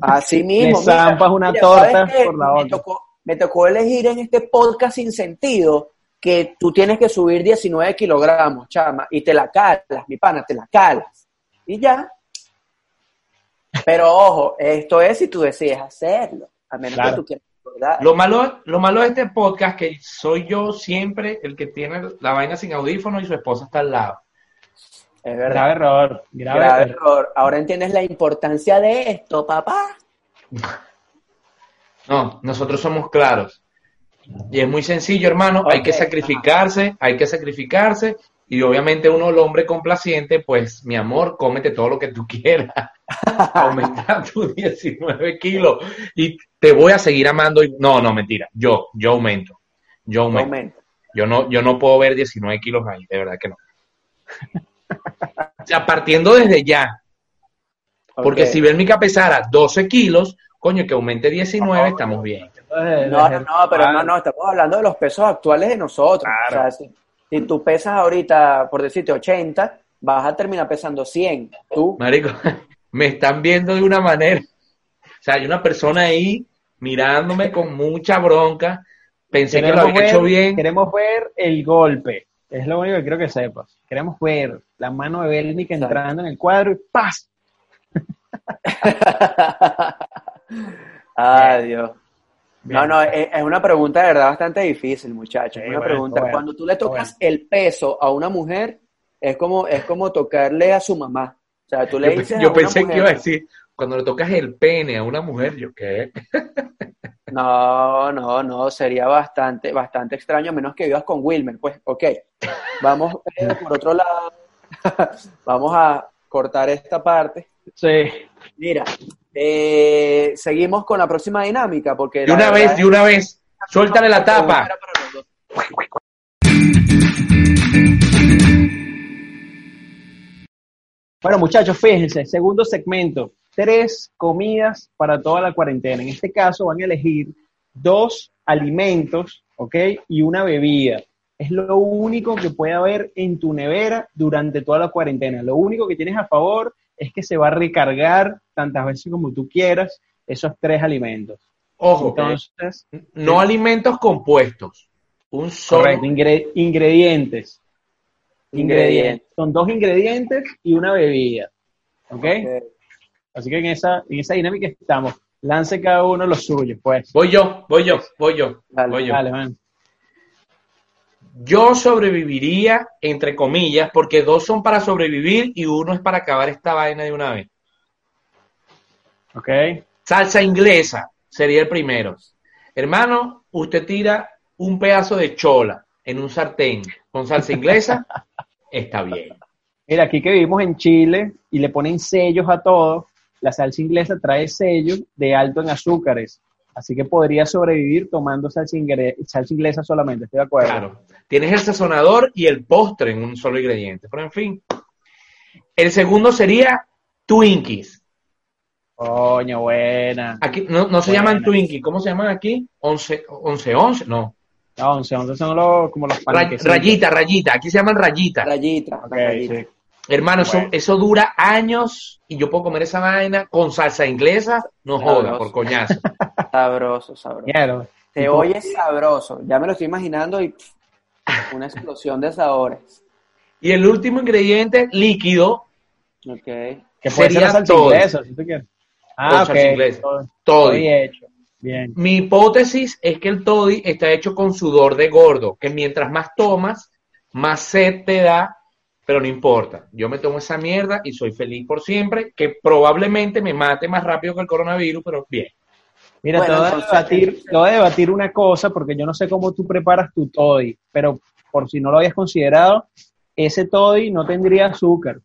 Así mismo. Le zampas una ¿sabes torta qué? por la me otra. tocó, me tocó elegir en este podcast sin sentido que tú tienes que subir 19 kilogramos, chama, y te la calas, mi pana, te la calas. Y ya. Pero ojo, esto es si tú decides hacerlo, a menos Claro. que tú quieras, ¿verdad? Lo malo, lo malo de este podcast que soy yo siempre el que tiene la vaina sin audífono y su esposa está al lado. es verdad. Grave error, grave, Grave error. error. Ahora entiendes la importancia de esto, papá. No, nosotros somos claros. Y es muy sencillo, hermano. Hay que sacrificarse, hay que sacrificarse. Y obviamente uno, el hombre complaciente, pues, mi amor, cómete todo lo que tú quieras. Aumenta tus 19 kilos. Y te voy a seguir amando. y- No, no, mentira. Yo, yo aumento. Yo aumento. Yo no, yo no puedo ver 19 kilos ahí, de verdad que no. O sea, partiendo desde ya. Porque si Belmica pesara 12 kilos, coño, que aumente 19, estamos bien. Eh, No, no, no, pero no, no, estamos hablando de los pesos actuales de nosotros. Claro. O sea, si, si tú pesas ahorita, por decirte, 80, vas a terminar pesando 100. Tú, Marico, me están viendo de una manera. O sea, hay una persona ahí mirándome con mucha bronca. Pensé que lo había ver, hecho bien. queremos ver el golpe. Es lo único que quiero que sepas. Queremos ver la mano de Exacto. entrando en el cuadro y ¡paz! Ay, No, no, es, es una pregunta de verdad bastante difícil, muchachos. Sí, Es una bueno, pregunta. bueno, Cuando tú le tocas bueno. el peso a una mujer, es como, es como tocarle a su mamá. O sea, tú le Yo, dices yo a una pensé que mujer- iba a decir, cuando le tocas el pene a una mujer, yo qué. No, no, no, sería bastante, bastante extraño, a menos que vivas con Wilmer. Pues, ok, vamos eh, por otro lado, vamos a cortar esta parte. Sí. Mira, eh, seguimos con la próxima dinámica, porque... De la una vez, de una vez. Suéltale la tapa. Era para los dos. Bueno, muchachos, fíjense, segundo segmento, tres comidas para toda la cuarentena. En este caso van a elegir dos alimentos, ¿ok? Y una bebida. Es lo único que puede haber en tu nevera durante toda la cuarentena. Lo único que tienes a favor es que se va a recargar tantas veces como tú quieras esos tres alimentos. Ojo, Entonces, no alimentos compuestos. Un solo. correcto, ingre- ingredientes. Ingredientes. Son dos ingredientes y una bebida. ¿Ok? Ok. Así que en esa, en esa dinámica estamos. Lance cada uno los suyos, pues. Voy yo, voy yo, voy yo. Dale, voy yo. Dale, man. Yo sobreviviría, entre comillas, porque dos son para sobrevivir y uno es para acabar esta vaina de una vez. ¿Ok? Salsa inglesa sería el primero. Hermano, usted tira un pedazo de chola en un sartén con salsa inglesa, está bien. Mira, aquí que vivimos en Chile y le ponen sellos a todo, la salsa inglesa trae sellos de alto en azúcares. Así que podría sobrevivir tomando salsa, ingre- salsa inglesa solamente, estoy de acuerdo. Claro. Tienes el sazonador y el postre en un solo ingrediente. Pero en fin. El segundo sería Twinkies. Coño, buena. Aquí no, no se Buena. llaman Twinkies. ¿Cómo se llaman aquí? 11, 11, 11. No. No, once, once son los, como los Ra- panquecitos. rayita, rayita. Aquí se llaman rayita. Rayita, Ok, rayita. sí. Hermano, eso, Bueno. eso dura años y yo puedo comer esa vaina con salsa inglesa. No Sabroso. joda, por coñazo. Sabroso, sabroso. Mierda. Te oye sabroso. Ya me lo estoy imaginando y pff, una explosión de sabores. Y el último ingrediente líquido, Ok. Que puede sería ser la salsa todo. inglesa, si tú quieres. Ah, Con ok. salsa inglesa. Todo, todo. todo hecho. Bien. Mi hipótesis es que el toddy está hecho con sudor de gordo, que mientras más tomas, más sed te da, pero no importa. Yo me tomo esa mierda y soy feliz por siempre, que probablemente me mate más rápido que el coronavirus, pero bien. Mira, Bueno, te, voy entonces- debatir, te voy a debatir una cosa porque yo no sé cómo tú preparas tu toddy, pero por si no lo habías considerado, ese toddy no tendría azúcar.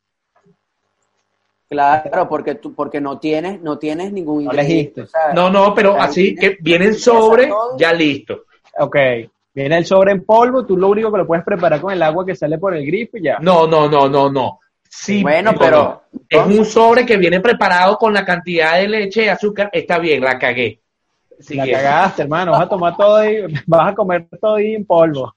Claro, porque tú, porque no tienes, no tienes ningún No ingrediente. elegiste. o sea, No, no, pero así que vienen sobre, ya listo. Ok, viene el sobre en polvo, tú lo único que lo puedes preparar con el agua que sale por el grifo y ya. No, no, no, no, no. Sí, Bueno, no, pero- no. Es un sobre que viene preparado con la cantidad de leche y azúcar. Está bien, la cagué. La cagaste, hermano, vas a tomar todo y vas a comer todo y en polvo.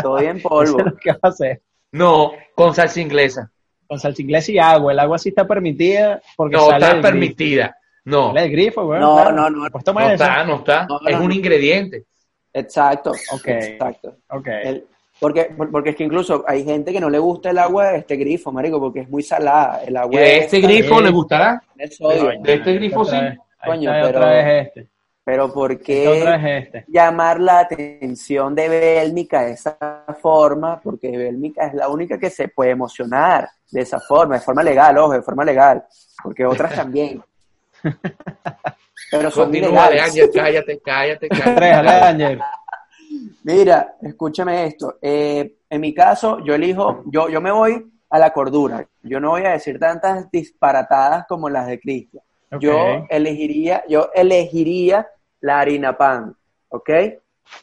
todo bien Eso polvo. es lo que vas a hacer. No, con salsa inglesa. Con salsa inglesa y agua. El agua sí está permitida porque No, sale está del grifo. permitida. No, Sale del grifo, güey. No, claro. no, no. Pues toma no eso. está, no está. No, Es no, un no. ingrediente. Exacto. Ok. Exacto. Ok. El- porque, por- porque es que incluso hay gente que no le gusta el agua de este grifo, marico, porque es muy salada. El ¿Y agua de es este grifo le gustará? de sodio. De este grifo sí. Coño, pero- otra vez este. Pero ¿por Este otra qué vez este. llamar la atención de Bélmica de esa forma? Porque Bélmica es la única que se puede emocionar de esa forma, de forma legal, ojo, de forma legal, porque otras también. Pero son Continúa. Ángel, cállate, cállate, Tres, cállate. Ángel. Mira, escúchame esto. Eh, en mi caso, yo elijo, yo, yo me voy a la cordura. Yo no voy a decir tantas disparatadas como las de Cristian. Yo elegiría, yo elegiría la harina pan, ¿ok?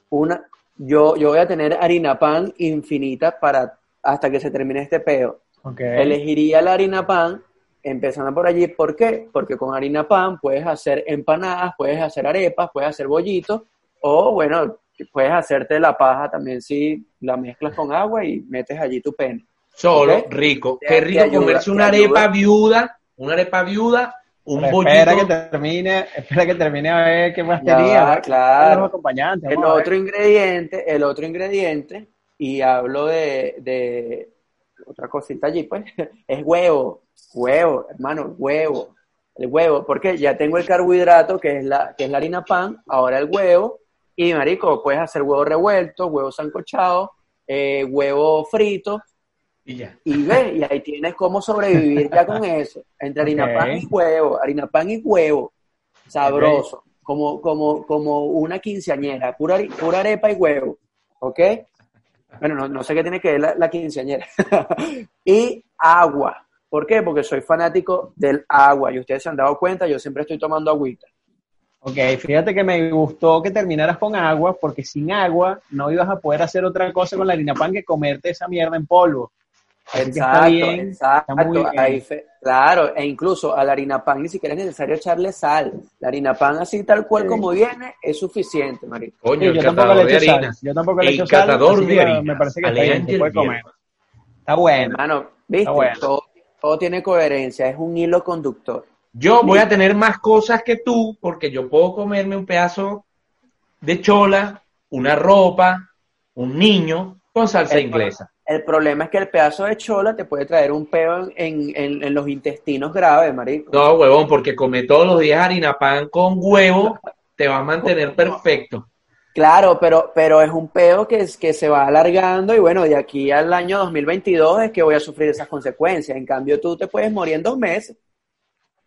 Una, yo, yo voy a tener harina pan infinita para hasta que se termine este peo. Ok. Elegiría la harina pan, empezando por allí. ¿Por qué? Porque con harina pan puedes hacer empanadas, puedes hacer arepas, puedes hacer bollitos, o bueno, puedes hacerte la paja también si la mezclas con agua y metes allí tu pene. Solo, rico. Qué rico ayuda, comerse una ayuda. arepa viuda, una arepa viuda, un Pero bollito. espera que termine, espera que termine a ver qué más Ya tenía. claro. Los acompañantes. El otro ingrediente, el otro ingrediente, y hablo de, de otra cosita allí, pues, es huevo, huevo, hermano, huevo, el huevo, porque ya tengo el carbohidrato que es la, que es la harina pan, ahora el huevo, y marico, puedes hacer huevo revuelto, huevo sancochado, eh, huevo frito, Y ya. y ve, y ahí tienes cómo sobrevivir ya con eso, entre harina pan y huevo, harina pan y huevo, sabroso, como, como, como una quinceañera, pura, pura arepa y huevo, ¿ok? Bueno, no, no sé qué tiene que ver la, la quinceañera. y agua, ¿por qué? Porque soy fanático del agua, y ustedes se han dado cuenta, yo siempre estoy tomando agüita. Ok, fíjate que me gustó que terminaras con agua, porque sin agua no ibas a poder hacer otra cosa con la harina pan que comerte esa mierda en polvo. Así que está Exacto, bien, exacto. está muy bien. ahí claro, e incluso a la harina pan ni siquiera es necesario echarle sal. La harina pan así tal cual Sí. como viene es suficiente, marico. Coño, Sí, el yo tampoco le de echo sal. Yo tampoco le echo sal. Me parece que está bien, se puede comer. Está bueno. Hermano, ¿viste? Está bueno. Todo, todo tiene coherencia, es un hilo conductor. Yo voy a tener más cosas que tú porque yo puedo comerme un pedazo de chola, una ropa, un niño con salsa El- inglesa. El problema es que el pedazo de chola te puede traer un peo en, en- en los intestinos graves, marico. No, huevón, porque comer todos los días harina pan con huevo te va a mantener perfecto. Claro, pero, pero es un peo que, es, que se va alargando y bueno, de aquí al año 2022 es que voy a sufrir esas consecuencias. En cambio, tú te puedes morir en dos meses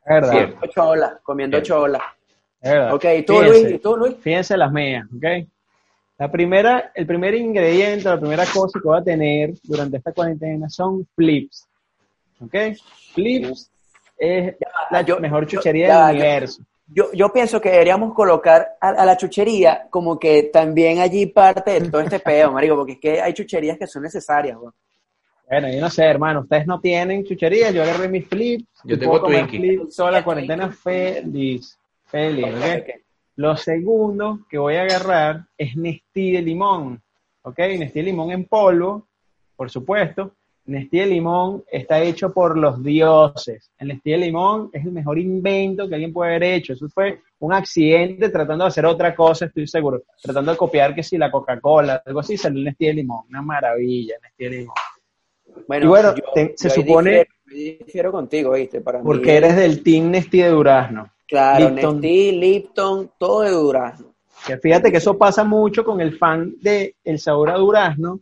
Es verdad. Comiendo chola, comiendo Cierto. chola. es verdad. Ok, ¿y tú, Fíjense, Luis? ¿Y tú, Luis? Fíjense las mías, ¿ok? La primera, el primer ingrediente, la primera cosa que voy a tener durante esta cuarentena son flips. ¿Ok? Flips es la yo- mejor yo- chuchería ya, del universo. Yo, yo pienso que deberíamos colocar a, a la chuchería como que también allí parte de todo este peo, marico, porque es que hay chucherías que son necesarias. Bueno, yo no sé, hermano, ustedes no tienen chuchería, yo agarré mis flips. Yo tengo Twinkie. flips toda la cuarentena feliz. Feliz. Lo segundo que voy a agarrar es Nestí de limón, ¿ok? Nestí de limón en polvo, por supuesto. Nestí de limón está hecho por los dioses. El Nestí de limón es el mejor invento que alguien puede haber hecho. Eso fue un accidente tratando de hacer otra cosa, estoy seguro. Tratando de copiar que si la Coca-Cola, algo así, salió el Nestí de limón. Una maravilla, Nestí de limón. Bueno, Y bueno, te- se supone- Difiero, difiero contigo, ¿viste? Para mí Porque eres del Team Nestí de Durazno. Claro, Lipton. Nestí, Lipton, todo de durazno. Que fíjate que eso pasa mucho con el fan de El Sabor a Durazno.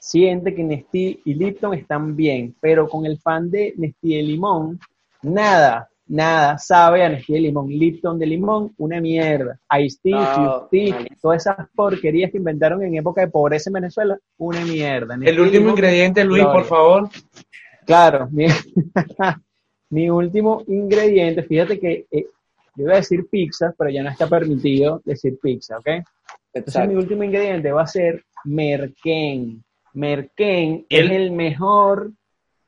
Siente que Nestí y Lipton están bien, pero con el fan de Nestí de Limón, nada, nada, sabe a Nestlé de limón, Lipton de limón, una mierda, Ice Tea, No, malísimo. todas esas porquerías que inventaron en época de pobreza en Venezuela, una mierda. El último Limón, ingrediente, Luis, gloria. por favor. Claro, mi, mi último ingrediente, fíjate que eh, yo iba a decir pizza, pero ya no está permitido decir pizza, ¿ok? Entonces mi último ingrediente va a ser merquén. Merquén El- es el mejor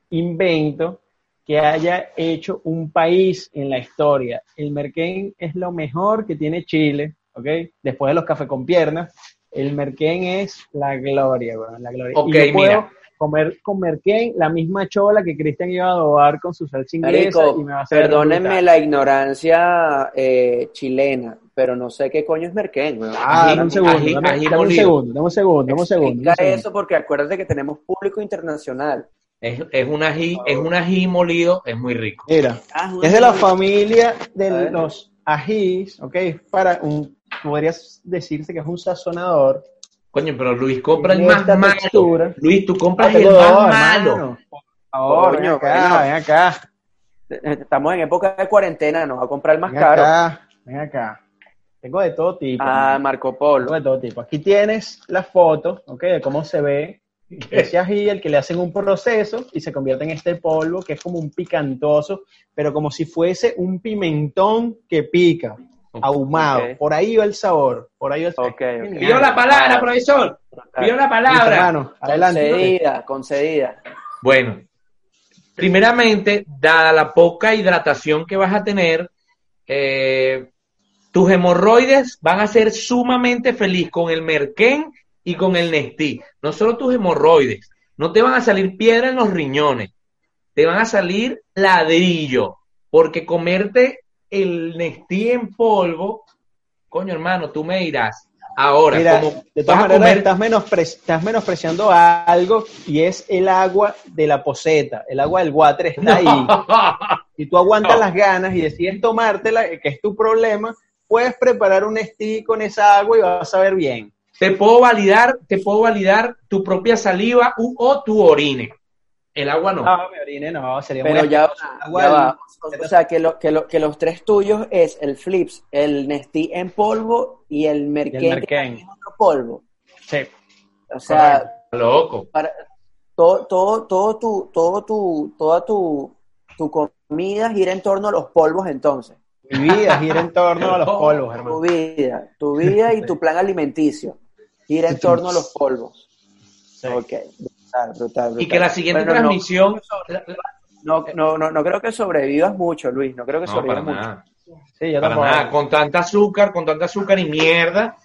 invento que haya hecho un país en la historia. El merquén es lo mejor que tiene Chile, ¿ok? Después de los cafés con piernas, el merquén es la gloria, la gloria. Ok, y yo puedo mira. comer con merquén la misma chola que Cristian iba a adobar con su salsa inglesa Marico, y me va a hacer perdónenme brutal. la ignorancia eh, chilena, pero no sé qué coño es merquén, weón. Ah, dame un Ají- segundo, ají- dame, ají dame un segundo, dame un segundo, dame un segundo. dame un segundo. eso porque acuérdate que tenemos público internacional. Es, es un ají, es un ají molido, es muy rico. Mira, Ah, es de la familia de los ajís, ¿ok? Para un, podrías decirse que es un sazonador. Coño, pero Luis compra el más malo. textura. Luis, tú compras Ah, el más dos, malo. hermano. Por favor, ven Coño, acá, bueno. ven acá, Estamos en época de cuarentena, nos va a comprar el más ven caro. acá, ven acá. Tengo de todo tipo. Ah, hermano. Marco Tengo Polo. de todo tipo. Aquí tienes la foto, ¿ok? De cómo se ve ese ají, el que le hacen un proceso y se convierte en este polvo que es como un picantoso, pero como si fuese un pimentón que pica, ahumado. Por ahí va el sabor, por ahí va el sabor. Ok, ok. Pidió la palabra, profesor. Pidió la palabra. hermano, adelante. Concedida, concedida. Bueno, primeramente, dada la poca hidratación que vas a tener, eh, tus hemorroides van a ser sumamente feliz con el merquén y con el Nestí. No solo tus hemorroides, no te van a salir piedra en los riñones, te van a salir ladrillo, porque comerte el Nestí en polvo, coño hermano, tú me dirás. Ahora, Mira, como de todas maneras, comer estás, menospre- estás menospreciando algo y es el agua de la poseta, el agua del water está ahí. Si tú aguantas No. las ganas y decides tomártela, que es tu problema, puedes preparar un stick con esa agua y vas a ver bien. te puedo validar, te puedo validar tu propia saliva u- o tu orine. El agua no. No, me orine, no, sería Pero muy ya, Agua ya va. O, sea, que, lo, que, lo, que los tres tuyos es el Flips, el Nestí en polvo y el Merquén, Y el Merquén. que también es otro polvo. Sí. O sea, Loco. para, todo, todo, todo tu, todo tu, toda tu, tu comida gira en torno a los polvos entonces. Mi vida gira en torno a los polvos, Tu hermano. vida, tu vida y tu plan alimenticio gira en torno a los polvos. Sí. Ok, brutal, brutal, brutal. Y que la siguiente Bueno, no- transmisión. No, no, no, no creo que sobrevivas mucho, Luis. No creo que No, para sobrevivas mucho. nada. Sí, yo Para nada. Con tanta azúcar, con tanta azúcar y mierda.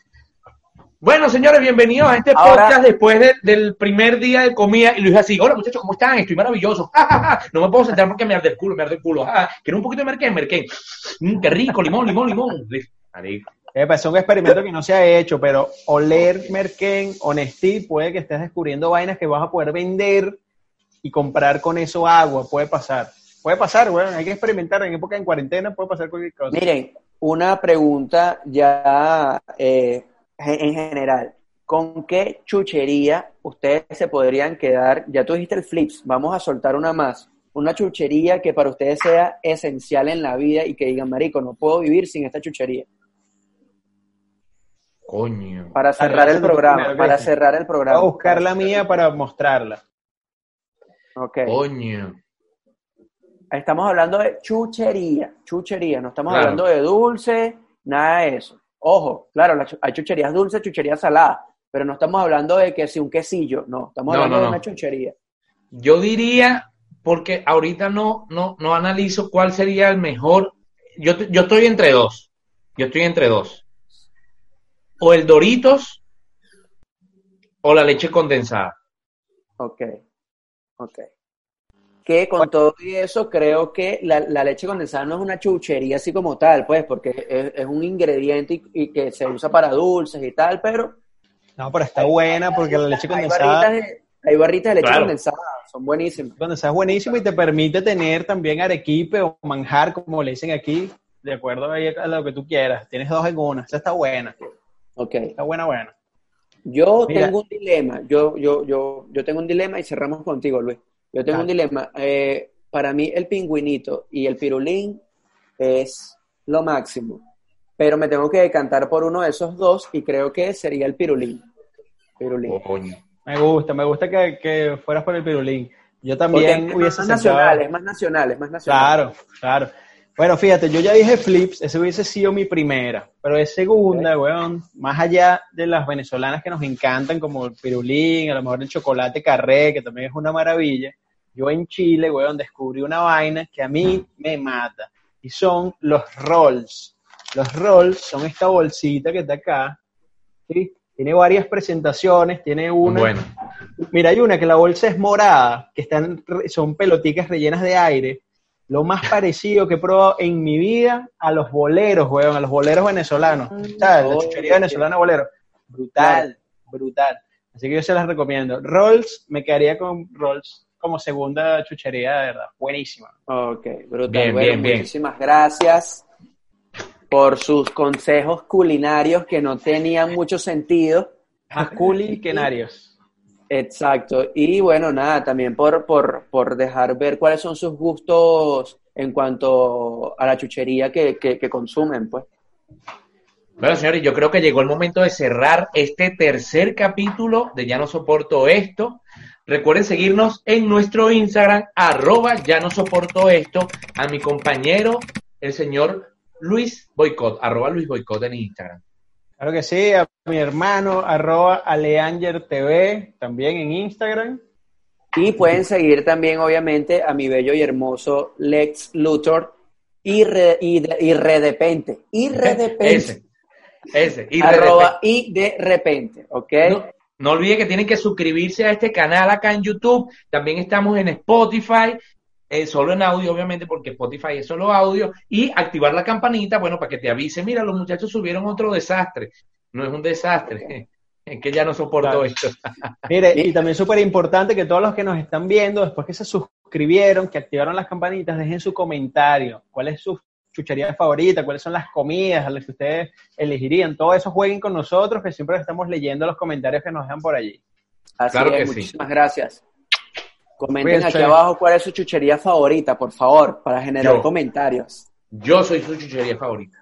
Bueno, señores, bienvenidos a este Ahora- podcast después de- del primer día de comida. Y Luis así, hola muchachos, ¿cómo están? Estoy maravilloso. no me puedo sentar porque me arde el culo, me arde el culo. Ah, Quiero un poquito de merquén, merquén. Mm, qué rico, limón, limón, limón. Pues, es un experimento que no se ha hecho, pero oler Merquén, Honestí, puede que estés descubriendo vainas que vas a poder vender y comprar con eso agua. Puede pasar. Puede pasar, güey. Hay que experimentar. En época en cuarentena puede pasar cualquier cosa. Miren, una pregunta ya eh, en general. ¿Con qué chuchería ustedes se podrían quedar? Ya tú dijiste el flips, vamos a soltar una más. Una chuchería que para ustedes sea esencial en la vida y que digan, marico, no puedo vivir sin esta chuchería. Coño. Para cerrar el programa, para cerrar el Voy programa. a buscar la mía para mostrarla. Ok. Coño. Estamos hablando de chuchería, chuchería, no estamos Claro. hablando de dulce, nada de eso. Ojo, claro, hay chucherías dulces, chucherías saladas, pero no estamos hablando de que si un quesillo, no, estamos No, hablando no, de una chuchería. Yo diría, porque ahorita no, no, no analizo cuál sería el mejor. Yo, yo estoy entre dos. Yo estoy entre dos. O el Doritos o la leche condensada. Ok, ok. Que con todo y eso, creo que la, la leche condensada no es una chuchería así como tal, pues, porque es, es un ingrediente y, y que se usa para dulces y tal, pero No, pero está buena porque la leche hay condensada, barritas de, hay barritas de leche Claro. condensada, son buenísimas. condensada es buenísima y te permite tener también arequipe o manjar, como le dicen aquí, de acuerdo a lo que tú quieras. Tienes dos en una. Esa está buena. Ok. Está buena, buena. Yo Mira. tengo un dilema, yo, yo, yo, yo tengo un dilema y cerramos contigo, Luis. Yo tengo un dilema. Eh, para mí, el pingüinito y el pirulín es lo máximo. Pero me tengo que decantar por uno de esos dos y creo que sería el pirulín. Pirulín. Coño. Me gusta, me gusta que, que fueras por el pirulín. Yo también Porque hubiese es más sentado- nacional, es más nacional, es más nacional. Claro, claro. Bueno, fíjate, yo ya dije flips, ese hubiese sido mi primera, pero de segunda, weón, más allá de las venezolanas que nos encantan, como el pirulín, a lo mejor el chocolate carré, que también es una maravilla, yo en Chile, weón, descubrí una vaina que a mí me mata, y son los rolls. Los rolls son esta bolsita que está acá, ¿sí? Tiene varias presentaciones, tiene una... Bueno. Mira, hay una que la bolsa es morada, que están, son peloticas rellenas de aire. Lo más parecido que he probado en mi vida a los boleros, weón, a los boleros venezolanos. ¿Sabes? La chuchería venezolana bolero. Brutal, brutal. Así que yo se las recomiendo. Rolls, me quedaría con Rolls como segunda chuchería, de verdad. Buenísima. Ok, brutal. Bien, Bueno, bien, bien. Muchísimas gracias por sus consejos culinarios que no tenían mucho sentido. Más culi que Narios. Exacto. Y bueno, nada, también por, por, por dejar ver cuáles son sus gustos en cuanto a la chuchería que, que, que consumen, pues. Bueno, señores, yo creo que llegó el momento de cerrar este tercer capítulo de Ya no soporto esto. Recuerden seguirnos en nuestro Instagram, arroba ya no soporto esto, a mi compañero, el señor Luis Boicot, arroba Luis Boicot en Instagram. Claro que sí, a mi hermano, arroba Aleanger TV, también en Instagram. Y pueden seguir también, obviamente, a mi bello y hermoso Lex Luthor y, re- y, de- y redepente. Y redepente. Ese, ese. Y arroba y de repente, ¿ok? No, no olviden que tienen que suscribirse a este canal acá en YouTube. También estamos en Spotify, eh, solo en audio, obviamente, porque Spotify es solo audio. Y activar la campanita, bueno, para que te avise. Mira, los muchachos subieron otro desastre. No es un desastre. Es que ya no soporto Claro. esto. Mire, y también súper importante que todos los que nos están viendo, después que se suscribieron, que activaron las campanitas, dejen su comentario. ¿Cuál es su chuchería favorita? ¿Cuáles son las comidas a las que ustedes elegirían? Todo eso jueguen con nosotros, que siempre estamos leyendo los comentarios que nos dejan por allí. Así Claro es, que sí. muchísimas gracias. Comenten aquí abajo cuál es su chuchería favorita, por favor, para generar Yo. comentarios. Yo soy su chuchería favorita.